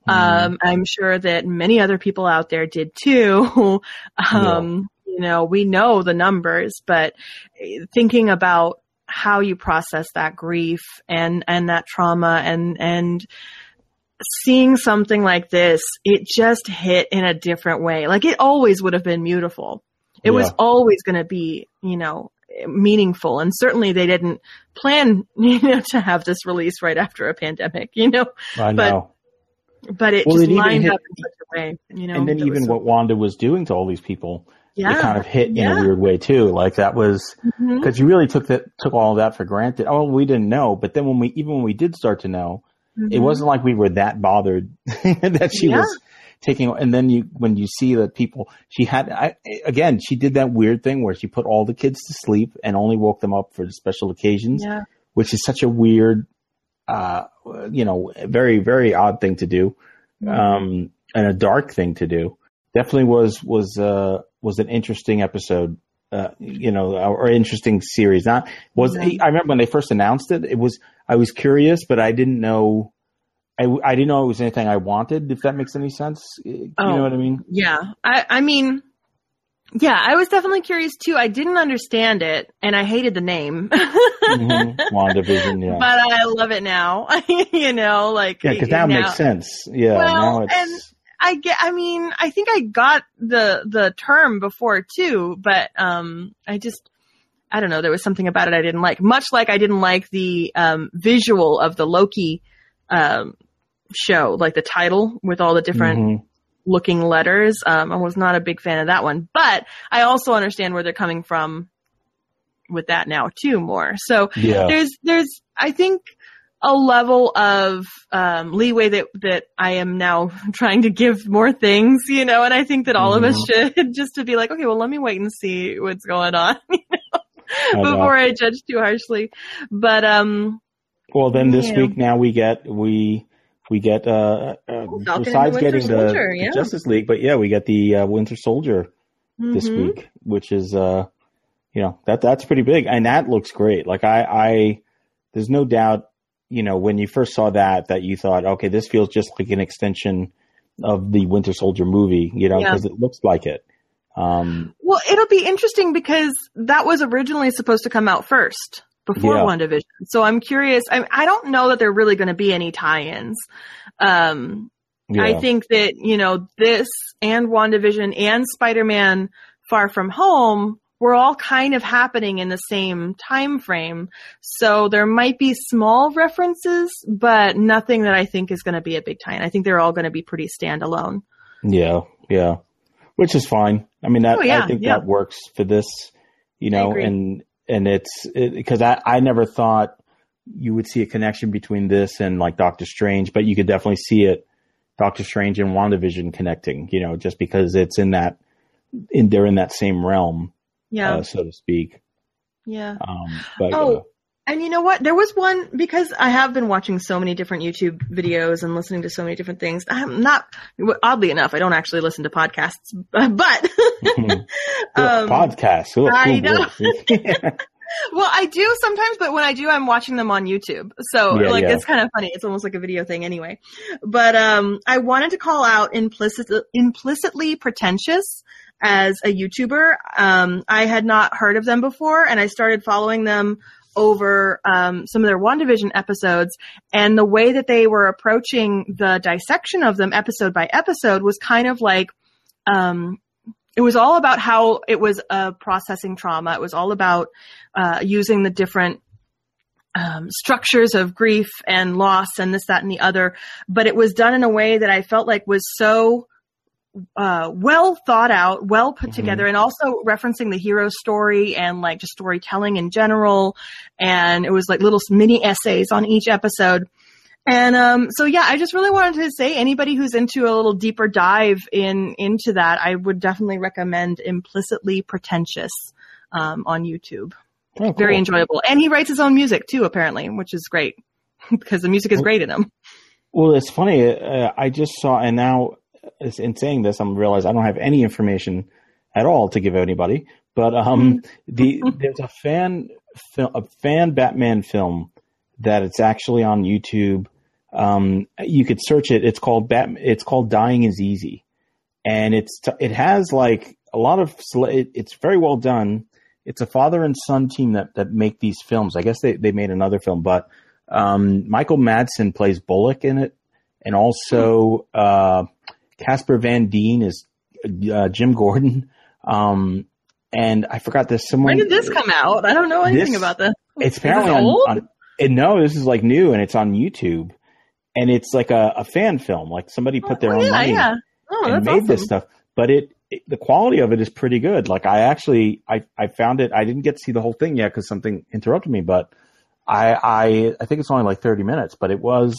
D: Um, I'm sure that many other people out there did too. um, you know, we know the numbers, but eh, thinking about how you process that grief and, and that trauma and, and seeing something like this, it just hit in a different way. Like it always would have been beautiful. It was always going to be, you know, meaningful. And certainly they didn't plan, you know, to have this release right after a pandemic, you know,
C: I
D: but
C: know.
D: but it
C: Well,
D: just
C: it
D: lined
C: hit-
D: up in such a way, you know.
C: and then even
D: so-
C: what Wanda was doing to all these people,
D: yeah,
C: it kind of hit in
D: Yeah.
C: a weird way too. Like that was because you really took that took all of that for granted. Oh, we didn't know, but then when we even when we did start to know, it
D: Mhm.
C: wasn't like we were that bothered that she
D: Yeah.
C: was taking and then you when you see that people she had I, again she did that weird thing where she put all the kids to sleep and only woke them up for the special occasions
D: Yeah.
C: which is such a weird, uh, you know, very very odd thing to do, um, and a dark thing to do. Definitely was was uh, was an interesting episode. Uh, you know, or interesting series. Not was
D: Yeah.
C: I remember when they first announced it. It was I was curious, but I didn't know. I, I didn't know it was anything I wanted. If that makes any sense, you
D: Oh.
C: know what I mean?
D: Yeah. I, I mean, yeah, I was definitely curious too. I didn't understand it and I hated the name.
C: mm WandaVision, yeah,
D: But I love it now. you know, like
C: yeah, because now it makes sense. Yeah,
D: Well, and- I get. I mean, I think I got the the term before too, but um, I just. I don't know. There was something about it I didn't like. Much like I didn't like the um, visual of the Loki um, show, like the title with all the different
C: Mhm.
D: looking letters. Um, I was not a big fan of that one, but I also understand where they're coming from with that now too. More so,
C: yeah,
D: there's there's I think a level of um, leeway that that I am now trying to give more things, you know, and I think that all of us
C: Mm-hmm.
D: should just to be like, okay, well, let me wait and see what's going on you know,
C: I
D: before I judge too harshly. But um,
C: Well, then this
D: Yeah.
C: week now we get we we get uh, uh besides getting the,
D: Soldier,
C: the
D: yeah.
C: Justice League, but yeah, we get the uh, Winter Soldier this
D: mhm.
C: week, which is uh you know that that's pretty big, and that looks great. Like I I there's no doubt you know when you first saw that that you thought okay this feels just like an extension of the Winter Soldier movie, you know,
D: Yeah.
C: because it looks like it. Um,
D: Well, it'll be interesting because that was originally supposed to come out first before
C: Yeah.
D: WandaVision. So I'm curious. I, I don't know that there are really going to be any tie-ins. Um,
C: yeah.
D: I think that, you know, this and WandaVision and Spider-Man Far From Home were all kind of happening in the same time frame. So there might be small references, but nothing that I think is going to be a big tie-in. I think they're all going to be pretty standalone.
C: Yeah, yeah, which is fine. I mean, that
D: Oh, yeah,
C: I think that works for this, you know, and and it's because I I never thought you would see a connection between this and like Doctor Strange, but you could definitely see it, Doctor Strange and WandaVision connecting, you know, just because it's in that in they're in that same realm,
D: Yeah.
C: uh, so to speak.
D: yeah.
C: Um, but
D: Oh,
C: uh,
D: And you know what? There was one because I have been watching so many different YouTube videos and listening to so many different things. I'm not, oddly enough, I don't actually listen to podcasts, but, um,
C: podcast. Ugh,
D: I know. well, I do sometimes, but when I do, I'm watching them on YouTube. So
C: Yeah,
D: like,
C: yeah.
D: it's kind of funny. It's almost like a video thing anyway. But, um, I wanted to call out implicit, implicitly pretentious as a YouTuber. Um, I had not heard of them before and I started following them over um, some of their WandaVision episodes, and the way that they were approaching the dissection of them episode by episode was kind of like um, it was all about how it was uh, processing trauma. It was all about uh, using the different um, structures of grief and loss and this, that, and the other. But it was done in a way that I felt like was so uh, well thought out, well put
C: Mhm.
D: together, and also referencing the hero story and like just storytelling in general. And it was like little mini essays on each episode. And um, so yeah, I just really wanted to say anybody who's into a little deeper dive in into that, I would definitely recommend implicitly pretentious um, on YouTube.
C: Oh,
D: Very enjoyable, and he writes his own music too, apparently, which is great because the music is great in him.
C: Well, it's funny. Uh, I just saw, and now in saying this, I'm realizing I don't have any information at all to give anybody. But um, the there's a fan fil- a fan Batman film that it's actually on YouTube. Um, you could search it. It's called Bat. It's called Dying is Easy, and it's t- it has like a lot of. It, it's very well done. It's a father and son team that that make these films. I guess they they made another film, but um, Michael Madsen plays Bullock in it, and also uh, Casper Van Dien is uh, Jim Gordon. Um, and I forgot this. someone.
D: When did this come out? I don't know anything
C: This-
D: about this.
C: It's apparently
D: this
C: on,
D: old?
C: on. And no, this is like new, and it's on YouTube, and it's like a, a fan film. Like somebody put their
D: oh,
C: own
D: yeah,
C: money
D: yeah. Oh,
C: and made
D: awesome.
C: this stuff. But it, it, the quality of it is pretty good. Like I actually, I, I found it. I didn't get to see the whole thing yet because something interrupted me. But I, I, I think it's only like thirty minutes, but it was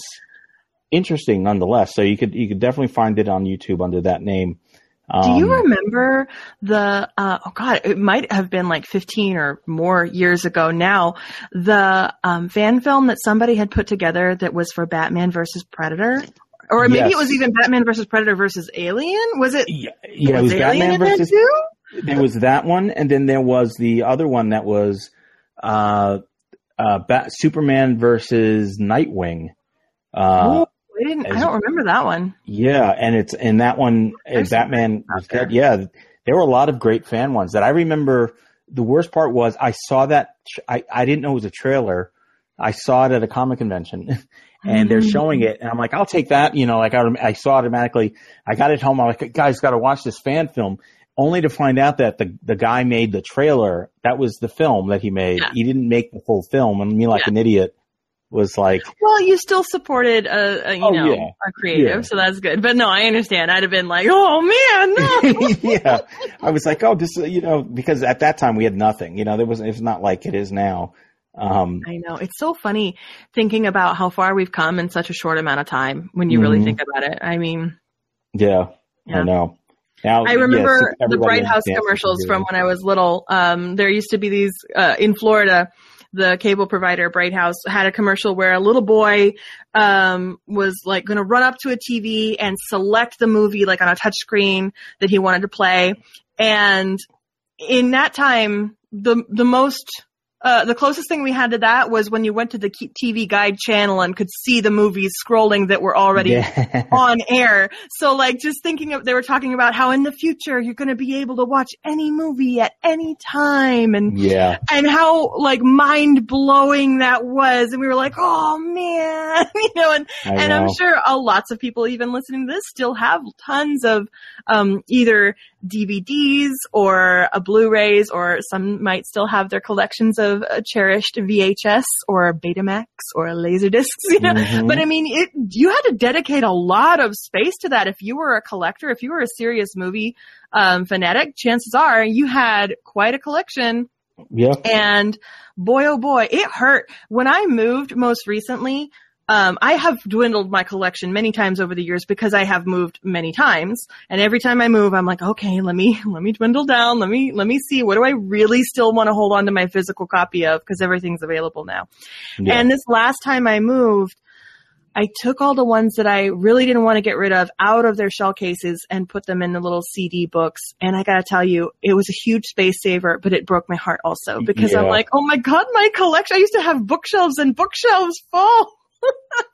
C: interesting nonetheless. So you could, you could definitely find it on YouTube under that name.
D: Do you
C: Um,
D: remember the, uh, oh god, it might have been like 15 or more years ago now, the, um, fan film that somebody had put together that was for Batman versus Predator? Or maybe
C: Yes.
D: it was even Batman versus Predator versus Alien? Was it?
C: Yeah, yeah, it was
D: Alien
C: Batman versus.
D: too?
C: There was that one, and then there was the other one that was uh, uh, Bat- Superman versus Nightwing. Uh,
D: I didn't, I don't remember that one.
C: yeah, and it's and that one,
D: There's
C: Batman was dead. Yeah, there were a lot of great fan ones that I remember. The worst part was I saw that I I didn't know it was a trailer. I saw it at a comic convention. And they're showing it, and I'm like, I'll take that. You know, like I, I saw automatically. I got it home. I'm like, guys, got to watch this fan film. Only to find out that the the guy made the trailer. That was the film that he made.
D: Yeah.
C: He didn't make the full film. And me, like
D: Yeah.
C: an idiot, was like,
D: Well, you still supported a, a you
C: Oh,
D: know
C: yeah.
D: a creative,
C: Yeah.
D: so that's good. But no, I understand. I'd have been like, oh man, no.
C: yeah. I was like, oh, this, you know, because at that time we had nothing. You know, there was. It's not like it is now. Um,
D: I know it's so funny thinking about how far we've come in such a short amount of time. When you really
C: Mhm.
D: think about it, I mean,
C: yeah,
D: Yeah.
C: I know. Now,
D: I
C: yes,
D: remember the Bright House commercials from when I was little. Um, there used to be these uh, in Florida. The cable provider Bright House had a commercial where a little boy um, was like going to run up to a TV and select the movie like on a touch screen that he wanted to play. And in that time, the the most uh, the closest thing we had to that was when you went to the TV Guide channel and could see the movies scrolling that were already
C: Yeah.
D: on air. So like just thinking of, they were talking about how in the future you're going to be able to watch any movie at any time and,
C: yeah.
D: and how like mind blowing that was. And we were like, oh man, you know, and,
C: I
D: and
C: know.
D: I'm sure uh, lots of people even listening to this still have tons of, um, either DVDs or a Blu-rays or some might still have their collections of uh, cherished VHS or Betamax or Laserdiscs, you know,
C: Mhm.
D: but I mean, it, you had to dedicate a lot of space to that. If you were a collector, if you were a serious movie um, fanatic, chances are you had quite a collection.
C: yeah.
D: And boy, oh boy, it hurt when I moved most recently. Um, I have dwindled my collection many times over the years because I have moved many times. And every time I move, I'm like, okay, let me, let me dwindle down. Let me, let me see. What do I really still want to hold on to my physical copy of? Cause everything's available now.
C: yeah.
D: And this last time I moved, I took all the ones that I really didn't want to get rid of out of their shell cases and put them in the little CD books. And I gotta tell you, it was a huge space saver, but it broke my heart also because I'm like, oh my god, my collection! I used to have bookshelves and bookshelves full,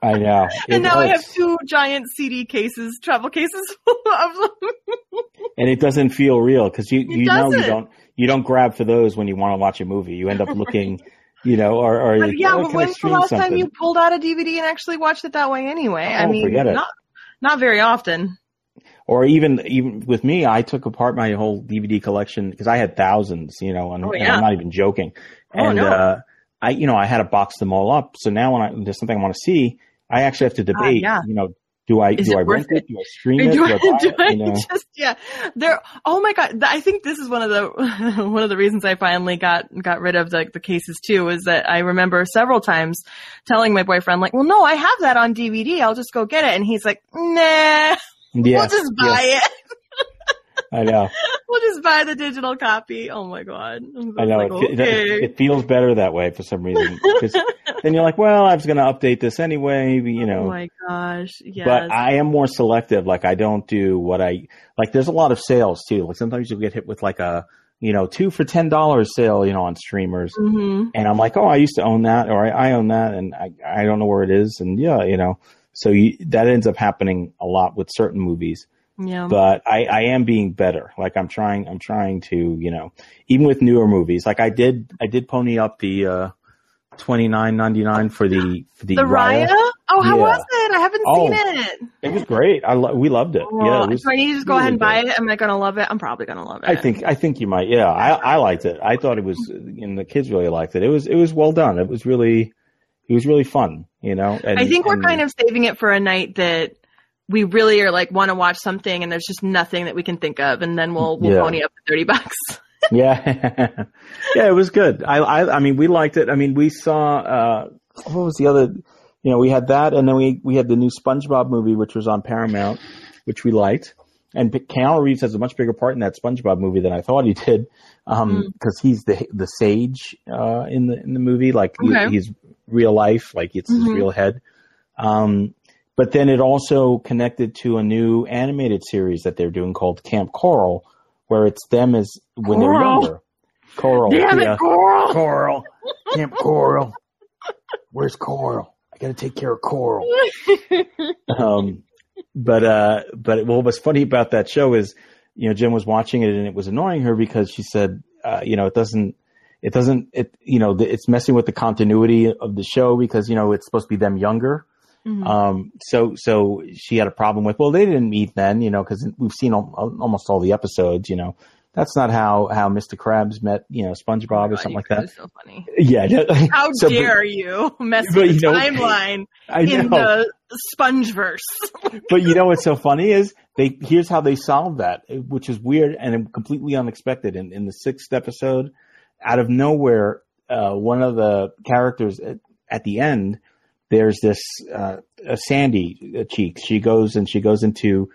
C: I know. It
D: and now I have two giant CD cases, travel cases full of them.
C: and it doesn't feel real because you you know you don't you don't grab for those when you want to watch a movie. You end up looking, you know, or or like,
D: yeah,
C: oh,
D: but when's the last time you pulled out a DVD and actually watched it that way anyway? I
C: Oh,
D: mean,
C: forget it.
D: not not very often.
C: or even even with me, I took apart my whole DVD collection because I had thousands, you know, and,
D: Oh,
C: and. I'm not even joking.
D: Oh,
C: and
D: no.
C: uh, I, you know, I had to box them all up. So now when I, there's something I want to see, I actually have to debate.
D: Ah, yeah.
C: You know, do I
D: Is
C: do I rent it? Do I stream it?
D: do
C: Do
D: I, do
C: it?
D: I
C: You know?
D: just yeah there oh my god i think this is one of the one of the reasons i finally got got rid of the, the cases too is that i remember several times telling my boyfriend like well no i have that on dvd i'll just go get it and he's like nah
C: Yeah,
D: we'll just buy it
C: I know.
D: we'll just buy the digital copy oh my god I'm
C: know.
D: like,
C: it, it-
D: okay.
C: it feels better that way for some reason. then you're like, well, I was going to update this anyway, you know.
D: oh my gosh yes
C: But I am more selective. Like I don't do what I like. There's a lot of sales too. Like sometimes you'll get hit with like a you know two for ten dollars sale, you know, on streamers,
D: hmm
C: and I'm like, oh, I used to own that, or I, I own that, and I I don't know where it is, and yeah, you know, so you, that ends up happening a lot with certain movies.
D: Yeah
C: But I I am being better. Like I'm trying I'm trying to you know even with newer movies. Like I did I did pony up the. uh Twenty nine ninety nine for the for the,
D: the
C: Raya.
D: Raya? Oh, how
C: Yeah.
D: was it? I haven't
C: Oh,
D: seen it.
C: It was great. I lo- we loved it. yeah,
D: Oh,
C: it was,
D: so I need to just go
C: really
D: ahead and buy it. Am I gonna love it? I'm probably gonna love it.
C: I think I think you might. Yeah, I I liked it. I thought it was, and the kids really liked it. It was it was well done. It was really it was really fun. You know. And,
D: I think we're
C: and-
D: kind of saving it for a night that we really are like want to watch something and there's just nothing that we can think of and then we'll we'll
C: Yeah.
D: pony up the 30 bucks.
C: yeah yeah it was good. I I I mean we liked it. I mean we saw uh what was the other you know we had that and then we we had the new SpongeBob movie which was on Paramount which we liked and Keanu Reeves has a much bigger part in that SpongeBob movie than I thought he did, because um, he's the the sage uh, in the in the movie. Like
D: Okay.
C: he, he's real life, like it's his
D: Mhm.
C: real head. Um, but then it also connected to a new animated series that they're doing called Kamp Koral, where it's them as when they're younger. Coral,
D: Damn
C: yeah.
D: it, Coral!
C: Coral, Kamp Koral. Where's Coral? I got to take care of Coral. Um, but uh, but what was funny about that show is, you know, Jen was watching it and it was annoying her because she said, uh, you know, it doesn't, it doesn't, it, you know, it's messing with the continuity of the show because you know it's supposed to be them younger.
D: Mhm.
C: Um, so so she had a problem with, well, they didn't meet then, you know, because we've seen al- almost all the episodes, you know. That's not how how Mr. Krabs met, you know, SpongeBob or
D: God,
C: something like that.
D: So funny.
C: Yeah.
D: How
C: So, but-
D: dare you mess
C: but,
D: with the
C: know-
D: timeline in the Spongeverse?
C: but you know what's so funny is they here's how they solved that, which is weird and completely unexpected. In, in the sixth episode, out of nowhere, uh, one of the characters at, at the end, there's this uh, Sandy uh, cheek. She goes and she goes into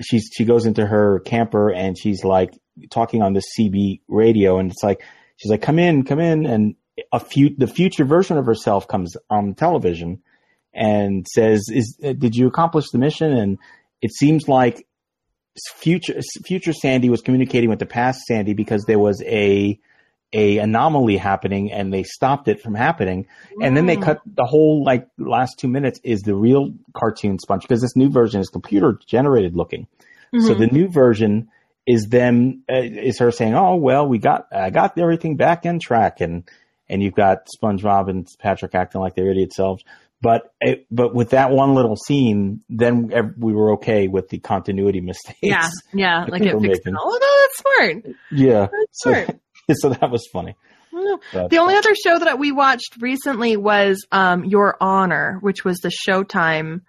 C: she's she goes into her camper and she's like talking on this CB radio and it's like she's like come in come in and a few the future version of herself comes on television and says is did you accomplish the mission and it seems like future future Sandy was communicating with the past Sandy because there was a a anomaly happening and they stopped it from happening and then they
D: Mm.
C: cut the whole like last two minutes is the real cartoon sponge because this new version is computer generated looking so
D: Mhm.
C: the new version is them uh, is her saying oh well we got i got everything back in track and and you've got spongebob and patrick acting like their idiot selves but it, but with that one little scene then we were okay with the continuity mistakes
D: yeah, yeah, like it fixed it. Oh no, that's smart.
C: yeah
D: That's smart.
C: so that was funny But-
D: The only other show that we watched recently was um, Your Honor, which was the Showtime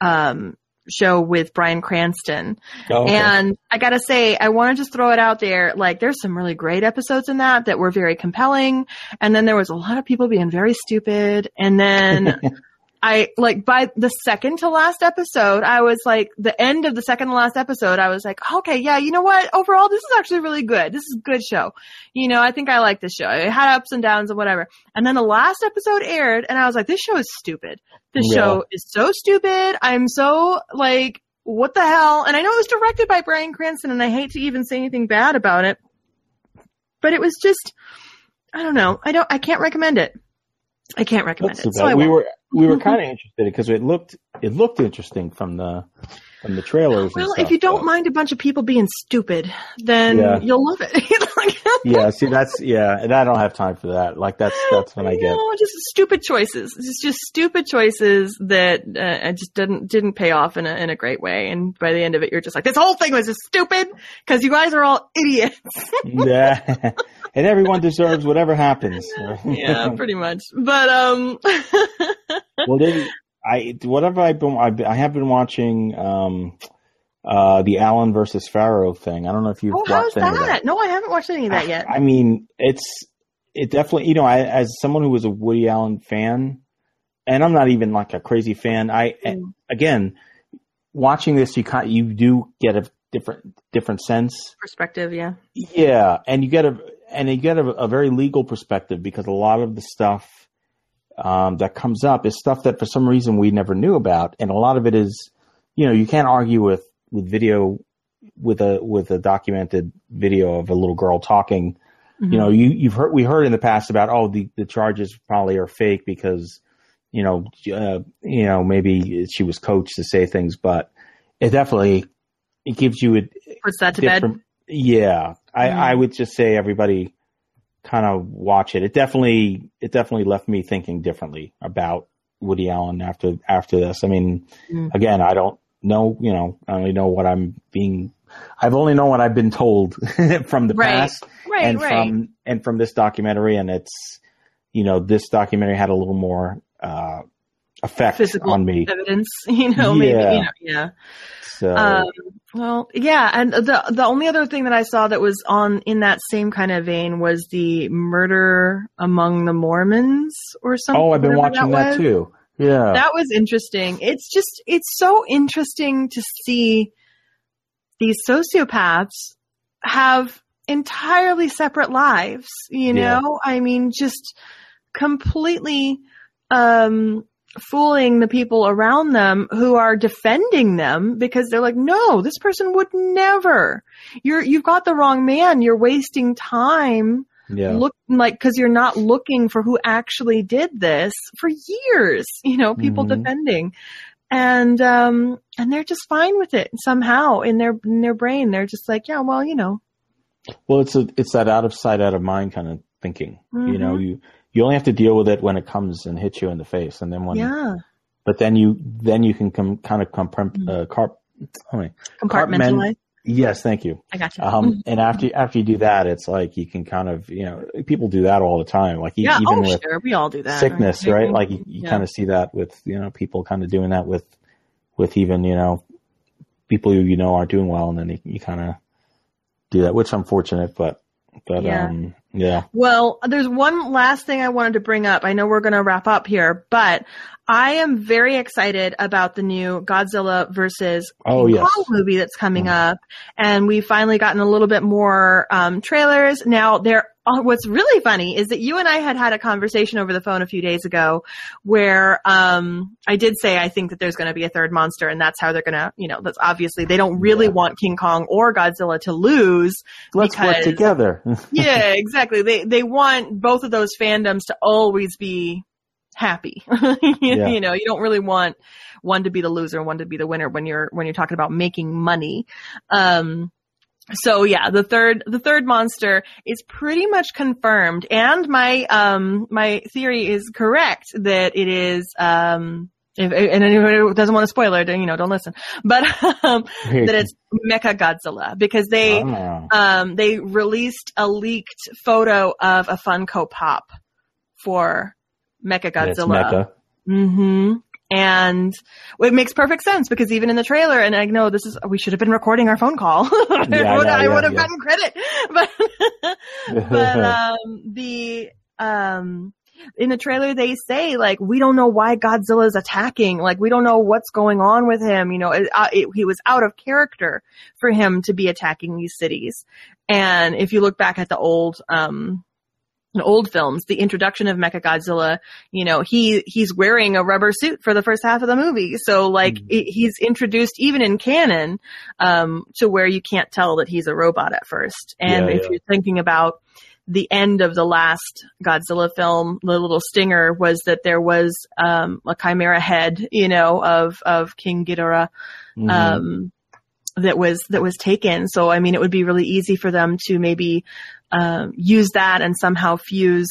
D: um, show with Bryan Cranston.
C: Oh, okay.
D: And I gotta say, I want to just throw it out there. Like, there's some really great episodes in that that were very compelling. And then there was a lot of people being very stupid. And then I, like, by the second to last episode, I was like, the end of the second to last episode, I was like, okay, yeah, you know what? Overall, this is actually really good. This is a good show. You know, I think I like this show. It had ups and downs and whatever. And then the last episode aired and I was like, this show is stupid. This
C: Yeah.
D: show is so stupid. I'm so, like, what the hell? And I know it was directed by Bryan Cranston, and I hate to even say anything bad about it, but it was just, I don't know. I don't, I can't recommend it. I can't recommend
C: That's
D: it. So.
C: We were we were kind of interested because it looked it looked interesting from the from the trailers.
D: well,
C: stuff,
D: if you don't
C: but-
D: mind a bunch of people being stupid, then
C: Yeah.
D: you'll love it. Like,
C: yeah, see, that's yeah, and I don't have time for that. Like that's that's when I get.
D: No, just stupid choices. It's just stupid choices that uh, I just didn't didn't pay off in a in a great way. And by the end of it, you're just like, this whole thing was just stupid because you guys are all idiots.
C: yeah, and everyone deserves whatever happens.
D: yeah, pretty much. But um,
C: well, then I whatever I've been I've been- I have been watching um uh the Allen versus Farrow thing. I don't know if you've
D: oh,
C: watched that.
D: that? No, I haven't watched any of that yet.
C: I mean, it's it definitely you know I, as someone who was a Woody Allen fan, and I'm not even like a crazy fan. I
D: Mm.
C: again watching this, you kind you do get a different different sense.
D: Perspective, yeah.
C: Yeah, and you get a and you get a, a very legal perspective because a lot of the stuff um, that comes up is stuff that for some reason we never knew about, and a lot of it is, you know, you can't argue with with video with a with a documented video of a little girl talking. You know, you you've heard we heard in the past about oh the the charges probably are fake because you know uh, you know maybe she was coached to say things, but it definitely it gives you a,
D: puts that to bed.
C: Yeah, I,
D: Mhm.
C: I would just say everybody kind of watch it. It definitely it definitely left me thinking differently about Woody Allen after after this. I mean,
D: Mm.
C: again, I don't know. You know, I only know what I'm being. I've only known what I've been told from the
D: Right.
C: past
D: Right,
C: and
D: right.
C: from and from this documentary, and it's you know this documentary had a little more uh, effect
D: Physical
C: on me.
D: evidence, you know, maybe,
C: Yeah.
D: you know, yeah.
C: So
D: Um, well, yeah, and the the only other thing that I saw that was on in that same kind of vein was the murder among the Mormons or something.
C: oh, I've been watching that,
D: was.
C: too. Yeah,
D: That was interesting. It's just it's so interesting to see these sociopaths have entirely separate lives. You
C: Yeah.
D: know, I mean, just completely um, fooling the people around them who are defending them because they're like, no, this person would never. You're you've got the wrong man. You're wasting time
C: Yeah.
D: look like because you're not looking for who actually did this for years. You know, people
C: Mhm.
D: defending. And um and they're just fine with it somehow in their in their brain. They're just like, yeah, well, you know,
C: Well, it's a, it's that out of sight, out of mind kind of thinking. You know, you you only have to deal with it when it comes and hits you in the face, and then when
D: yeah,
C: but then you then you can come kind of comprom-
D: Mhm.
C: uh, carp. Oh,
D: compartmentalize.
C: Yes, thank you.
D: I got you.
C: Um, and after after you do that, it's like you can kind of you know people do that all the time. Like
D: yeah,
C: even
D: oh
C: with
D: sure, we all do that.
C: sickness, right? Like you, you
D: Yeah.
C: kind of see that with you know people kind of doing that with with even you know people who you know aren't doing well, and then you, you kind of do that, which is unfortunate, but but
D: Yeah.
C: um yeah
D: Well, there's one last thing I wanted to bring up. I know we're going to wrap up here, but I am very excited about the new Godzilla versus
C: Oh,
D: King
C: yes.
D: Kong movie that's coming
C: Mhm.
D: up, and we've finally gotten a little bit more um, trailers. Now, there. uh, What's really funny is that you and I had had a conversation over the phone a few days ago, where um, I did say I think that there's going to be a third monster, and that's how they're going to, you know, that's obviously they don't really
C: Yeah.
D: want King Kong or Godzilla to lose
C: let's work together.
D: yeah, exactly. They they want both of those fandoms to always be happy. you,
C: Yeah.
D: you know, you don't really want one to be the loser and one to be the winner when you're when you're talking about making money. Um so yeah, the third the third monster is pretty much confirmed and my um my theory is correct that it is um if, and anybody who doesn't want a spoiler, then, you know, don't listen. But um, that it's Mecha Godzilla because they
C: Ah.
D: um, they released a leaked photo of a Funko Pop for Mecha Godzilla.
C: Mecha.
D: hmm And it makes perfect sense because even in the trailer, and I know this is, we should have been recording our phone call. I would, I
C: yeah,
D: would have
C: yeah.
D: gotten credit. But, but, um, the, um, in the trailer they say like we don't know why Godzilla's attacking like we don't know what's going on with him you know it, uh, it, he was out of character for him to be attacking these cities and if you look back at the old um the old films the introduction of Mechagodzilla you know he he's wearing a rubber suit for the first half of the movie so like
C: Mhm.
D: it, he's introduced even in canon um to where you can't tell that he's a robot at first and
C: Yeah,
D: if
C: yeah.
D: you're thinking about the end of the last Godzilla film, the little stinger was that there was um, a chimera head, you know, of of King Ghidorah
C: Mhm.
D: um, that was that was taken. So I mean, it would be really easy for them to maybe um, use that and somehow fuse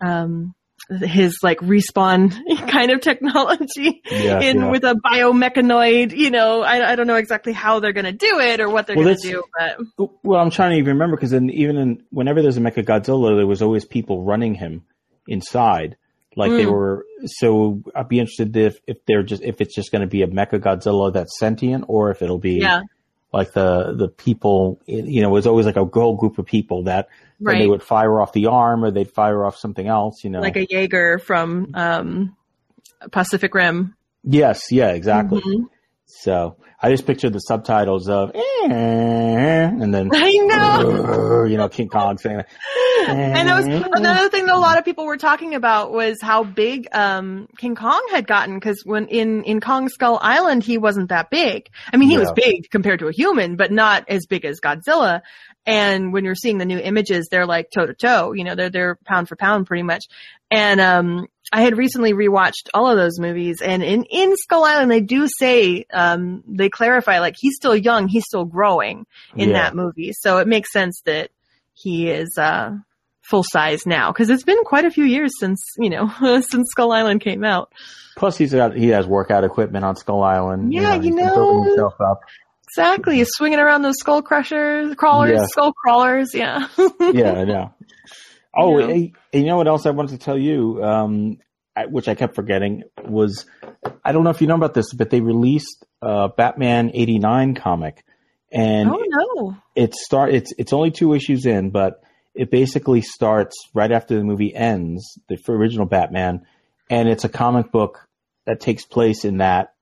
D: um, his like respawn kind of technology
C: Yeah,
D: in
C: yeah.
D: with a biomechanoid. You know, I, I don't know exactly how they're going to do it or what they're
C: Well,
D: going to do, but
C: Well, I'm trying to even remember because then even in whenever there's a Mecha Godzilla, there was always people running him inside, like they
D: Mm.
C: were. So I'd be interested if if they're just if it's just going to be a Mecha Godzilla that's sentient, or if it'll be
D: yeah,
C: like the the people. You know, it was always like a whole group of people that
D: right.
C: they would fire off the arm or they'd fire off something else. You know,
D: like a Jaeger from um, Pacific Rim.
C: yes, yeah, exactly.
D: Mhm.
C: So I just pictured the subtitles of and then
D: I know.
C: you know King Kong saying.
D: And that was another thing that a lot of people were talking about was how big um, King Kong had gotten because when in in Kong Skull Island he wasn't that big. I mean he was big compared to a human, but not as big as Godzilla. And when you're seeing the new images, they're like toe to toe. You know, they're they're pound for pound pretty much. And um, I had recently rewatched all of those movies, and in in Skull Island they do say um, they clarify like he's still young, he's still growing in
C: Yeah.
D: that movie. So it makes sense that he is uh, full size now because it's been quite a few years since you know since Skull Island came out.
C: Plus, he's got he has workout equipment on Skull Island.
D: Yeah, you know.
C: building himself up.
D: Exactly, he's swinging around those skull crushers, crawlers,
C: Yeah.
D: skull crawlers. Yeah.
C: Yeah, I know. Oh,
D: Yeah.
C: hey, you know what else I wanted to tell you, um, I- which I kept forgetting was I don't know if you know about this, but they released uh, Batman '89 comic, and
D: oh no.
C: it start it's it's only two issues in, but it basically starts right after the movie ends, the original Batman, and it's a comic book that takes place in that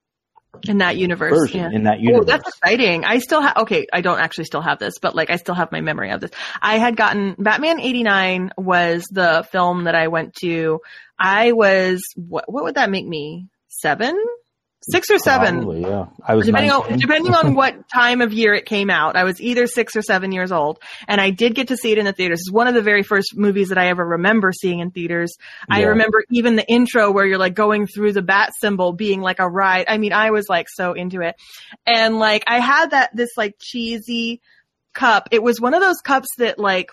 D: in that universe.
C: version
D: yeah.
C: in that
D: Oh,
C: universe.
D: that's exciting. I still have, okay, I don't actually still have this, but like I still have my memory of this. I had gotten, Batman 89 was the film that I went to. I was, what, what would that make me? Seven? Six or seven?
C: Probably, yeah. I was
D: Depending
C: 19.
D: on, depending on what time of year it came out. I was either six or seven years old. And I did get to see it in the theaters. It's one of the very first movies that I ever remember seeing in theaters. I remember even the intro where you're like going through the bat symbol being like a ride. I mean, I was like so into it. And like I had that, this like cheesy cup. It was one of those cups that like,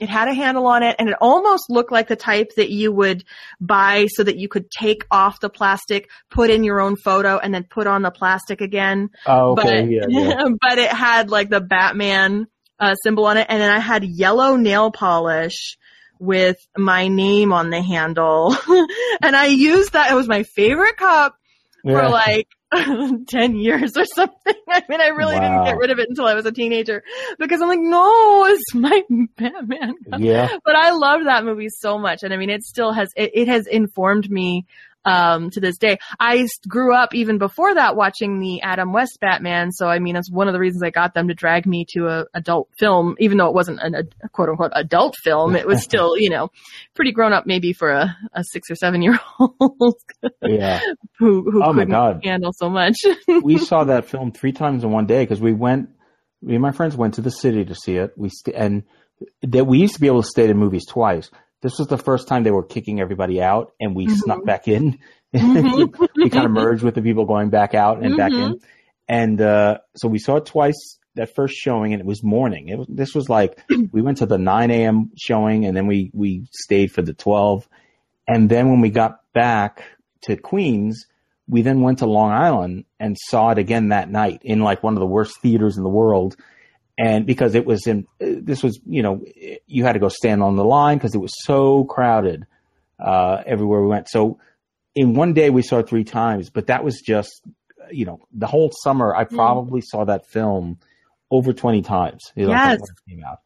D: it had a handle on it and it almost looked like the type that you would buy so that you could take off the plastic, put in your own photo and then put on the plastic again.
C: oh, okay,
D: but,
C: yeah, yeah.
D: but it had like the Batman uh, symbol on it. And then I had yellow nail polish with my name on the handle. and I used that. It was my favorite cup for like 10 years or something. I mean, I really didn't get rid of it until I was a teenager because I'm like, no, it's my Batman.
C: yeah.
D: But I loved that movie so much. And I mean, it still has, it, it has informed me um, to this day. I grew up even before that watching the Adam West Batman. So I mean, that's one of the reasons I got them to drag me to a adult film, even though it wasn't an, a quote unquote adult film. It was still, you know, pretty grown up maybe for a, a six or seven year old
C: Yeah.
D: who, who
C: Oh my
D: couldn't
C: God.
D: handle so much.
C: we saw that film three times in one day because we went. Me and my friends went to the city to see it. We st- and that we used to be able to stay to movies twice. This was the first time they were kicking everybody out, and we
D: Mhm.
C: snuck back in.
D: Mhm.
C: we kind of merged with the people going back out and back
D: Mm-hmm.
C: in. And uh, so we saw it twice that first showing, and it was morning. It was, this was like we went to the 9 a.m. showing, and then we we stayed for the 12. And then when we got back to Queens, we then went to Long Island and saw it again that night in like one of the worst theaters in the world. And because it was in, this was, you know, you had to go stand on the line because it was so crowded uh, everywhere we went. So in one day we saw it three times, but that was just, you know, the whole summer I probably saw that film over 20 times. you know,
D: Yes.
C: it came out.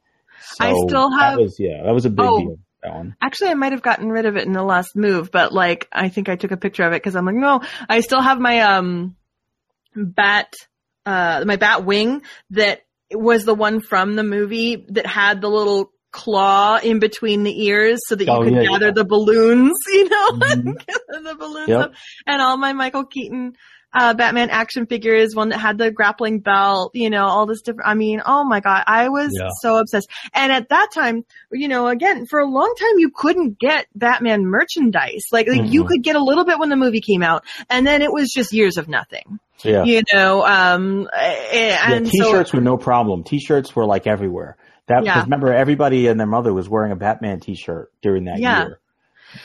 D: I still have-
C: That was, yeah, that was a big
D: Oh.
C: deal. That one.
D: Actually, I might have gotten rid of it in the last move, but like, I think I took a picture of it because I'm like, no, I still have my, um, bat, uh, my bat wing that was the one from the movie that had the little claw in between the ears so that you
C: Oh,
D: could
C: yeah,
D: gather
C: yeah.
D: the balloons, you know,
C: Mhm.
D: gather the balloons
C: Yep.
D: And all my Michael Keaton, uh, Batman action figures, one that had the grappling belt, you know, all this different, I mean, oh my God, I was
C: Yeah.
D: so obsessed. And at that time, you know, again, for a long time, you couldn't get Batman merchandise. Like, like you
C: Mhm.
D: could get a little bit when the movie came out, and then it was just years of nothing.
C: Yeah.
D: You know, um, eh, and
C: yeah, t-shirts were no problem. T-shirts were like everywhere. That
D: Yeah.
C: remember everybody and their mother was wearing a Batman T-shirt during that
D: Yeah.
C: year.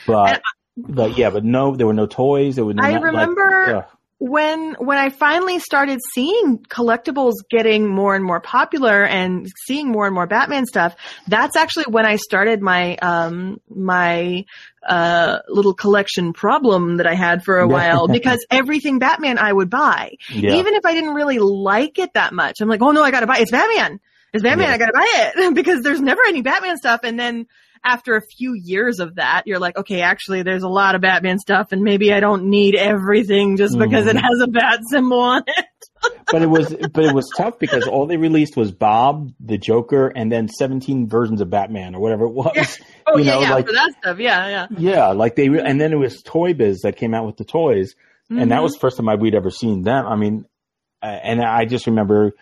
C: But but yeah, but no, there were no toys. There were no.
D: I
C: like,
D: remember-
C: ugh.
D: When when I finally started seeing collectibles getting more and more popular and seeing more and more Batman stuff, that's actually when I started my um my uh little collection problem that I had for a while because everything Batman I would buy.
C: yeah.
D: Even if I didn't really like it that much. I'm like, "Oh no, I got to buy it. it's Batman. It's Batman,
C: Yeah.
D: I got to buy it." because there's never any Batman stuff and then after a few years of that, you're like, okay, actually, there's a lot of Batman stuff, and maybe I don't need everything just because it
C: Mhm.
D: has a bat symbol on it.
C: but it was but it was tough because all they released was Bob, the Joker, and then 17 versions of Batman or whatever it was.
D: Yeah. Oh
C: You
D: yeah,
C: know,
D: yeah,
C: like-
D: for that stuff, yeah, yeah.
C: Yeah, like they re- and then it was Toy Biz that came out with the toys, and that
D: Mhm.
C: was the first time I, we'd ever seen them. I mean, uh, and I just remember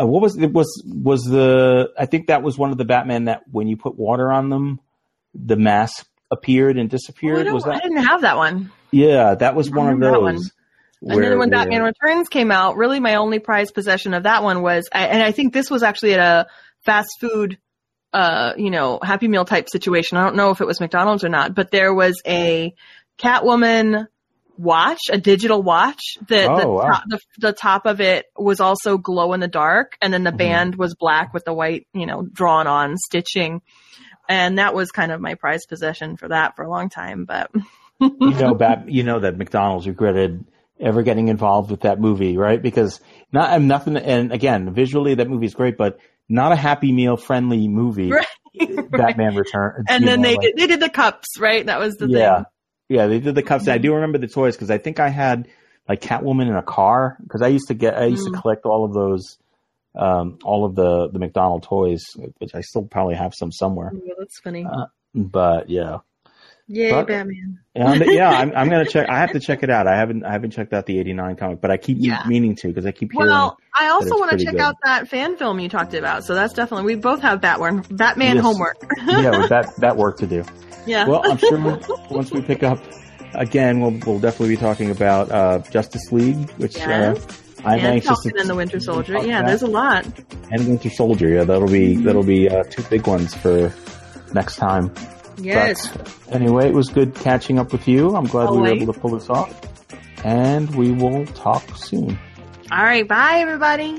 C: uh, what was it was was the I think that was one of the Batman that when you put water on them, the mask appeared and
D: Oh,
C: disappeared.
D: don't-
C: was
D: I didn't have that one.
C: Yeah, that was one of
D: that
C: those.
D: and then when Batman Returns came out, really my only prized possession of that one was, I, and I think this was actually at a fast food, uh, you know, Happy Meal type situation. I don't know if it was McDonald's or not, but there was a Catwoman watch, a digital watch that the,
C: Oh, wow.
D: top, the, the top of it was also glow in the dark and then the
C: Mhm.
D: band was black with the white, you know, drawn on stitching. And that was kind of my prized possession for that for a long time, but
C: you know, Bat, you know that McDonald's regretted ever getting involved with that movie, right? Because not and nothing. And again, visually that movie is great, but not a Happy Meal friendly movie.
D: Right.
C: Batman Return.
D: and then
C: know,
D: they
C: like-
D: did, they did the cups, right? That was the
C: yeah,
D: thing.
C: Yeah, they did the cups. I do remember the toys because I think I had like Catwoman in a car because I used to get I used
D: Mm.
C: to collect all of those um, all of the the McDonald toys, which I still probably have some somewhere.
D: That's funny.
C: Uh, But yeah,
D: Yay,
C: but-
D: Batman.
C: and, yeah, I'm, I'm gonna check. I have to check it out. I haven't I haven't checked out the '89 comic, but I keep
D: Yeah.
C: meaning to because I keep hearing.
D: Well, I also want to check
C: good.
D: out that fan film you talked about. So that's definitely we both have Batman Batman
C: Yes.
D: homework.
C: yeah, with that that work to do.
D: Yeah.
C: Well, I'm sure once we pick up again, we'll we'll definitely be talking about uh, Justice League, which
D: Yes.
C: uh, I'm
D: and
C: anxious
D: Falcon
C: to
D: and the Winter Soldier. Yeah,
C: about.
D: there's a lot.
C: and Winter Soldier. Yeah, that'll be
D: Mm-hmm.
C: that'll be uh, two big ones for next time.
D: Yes.
C: But anyway, it was good catching up with you. I'm glad we were able to pull this off, and we will talk soon.
D: All right. Bye, everybody.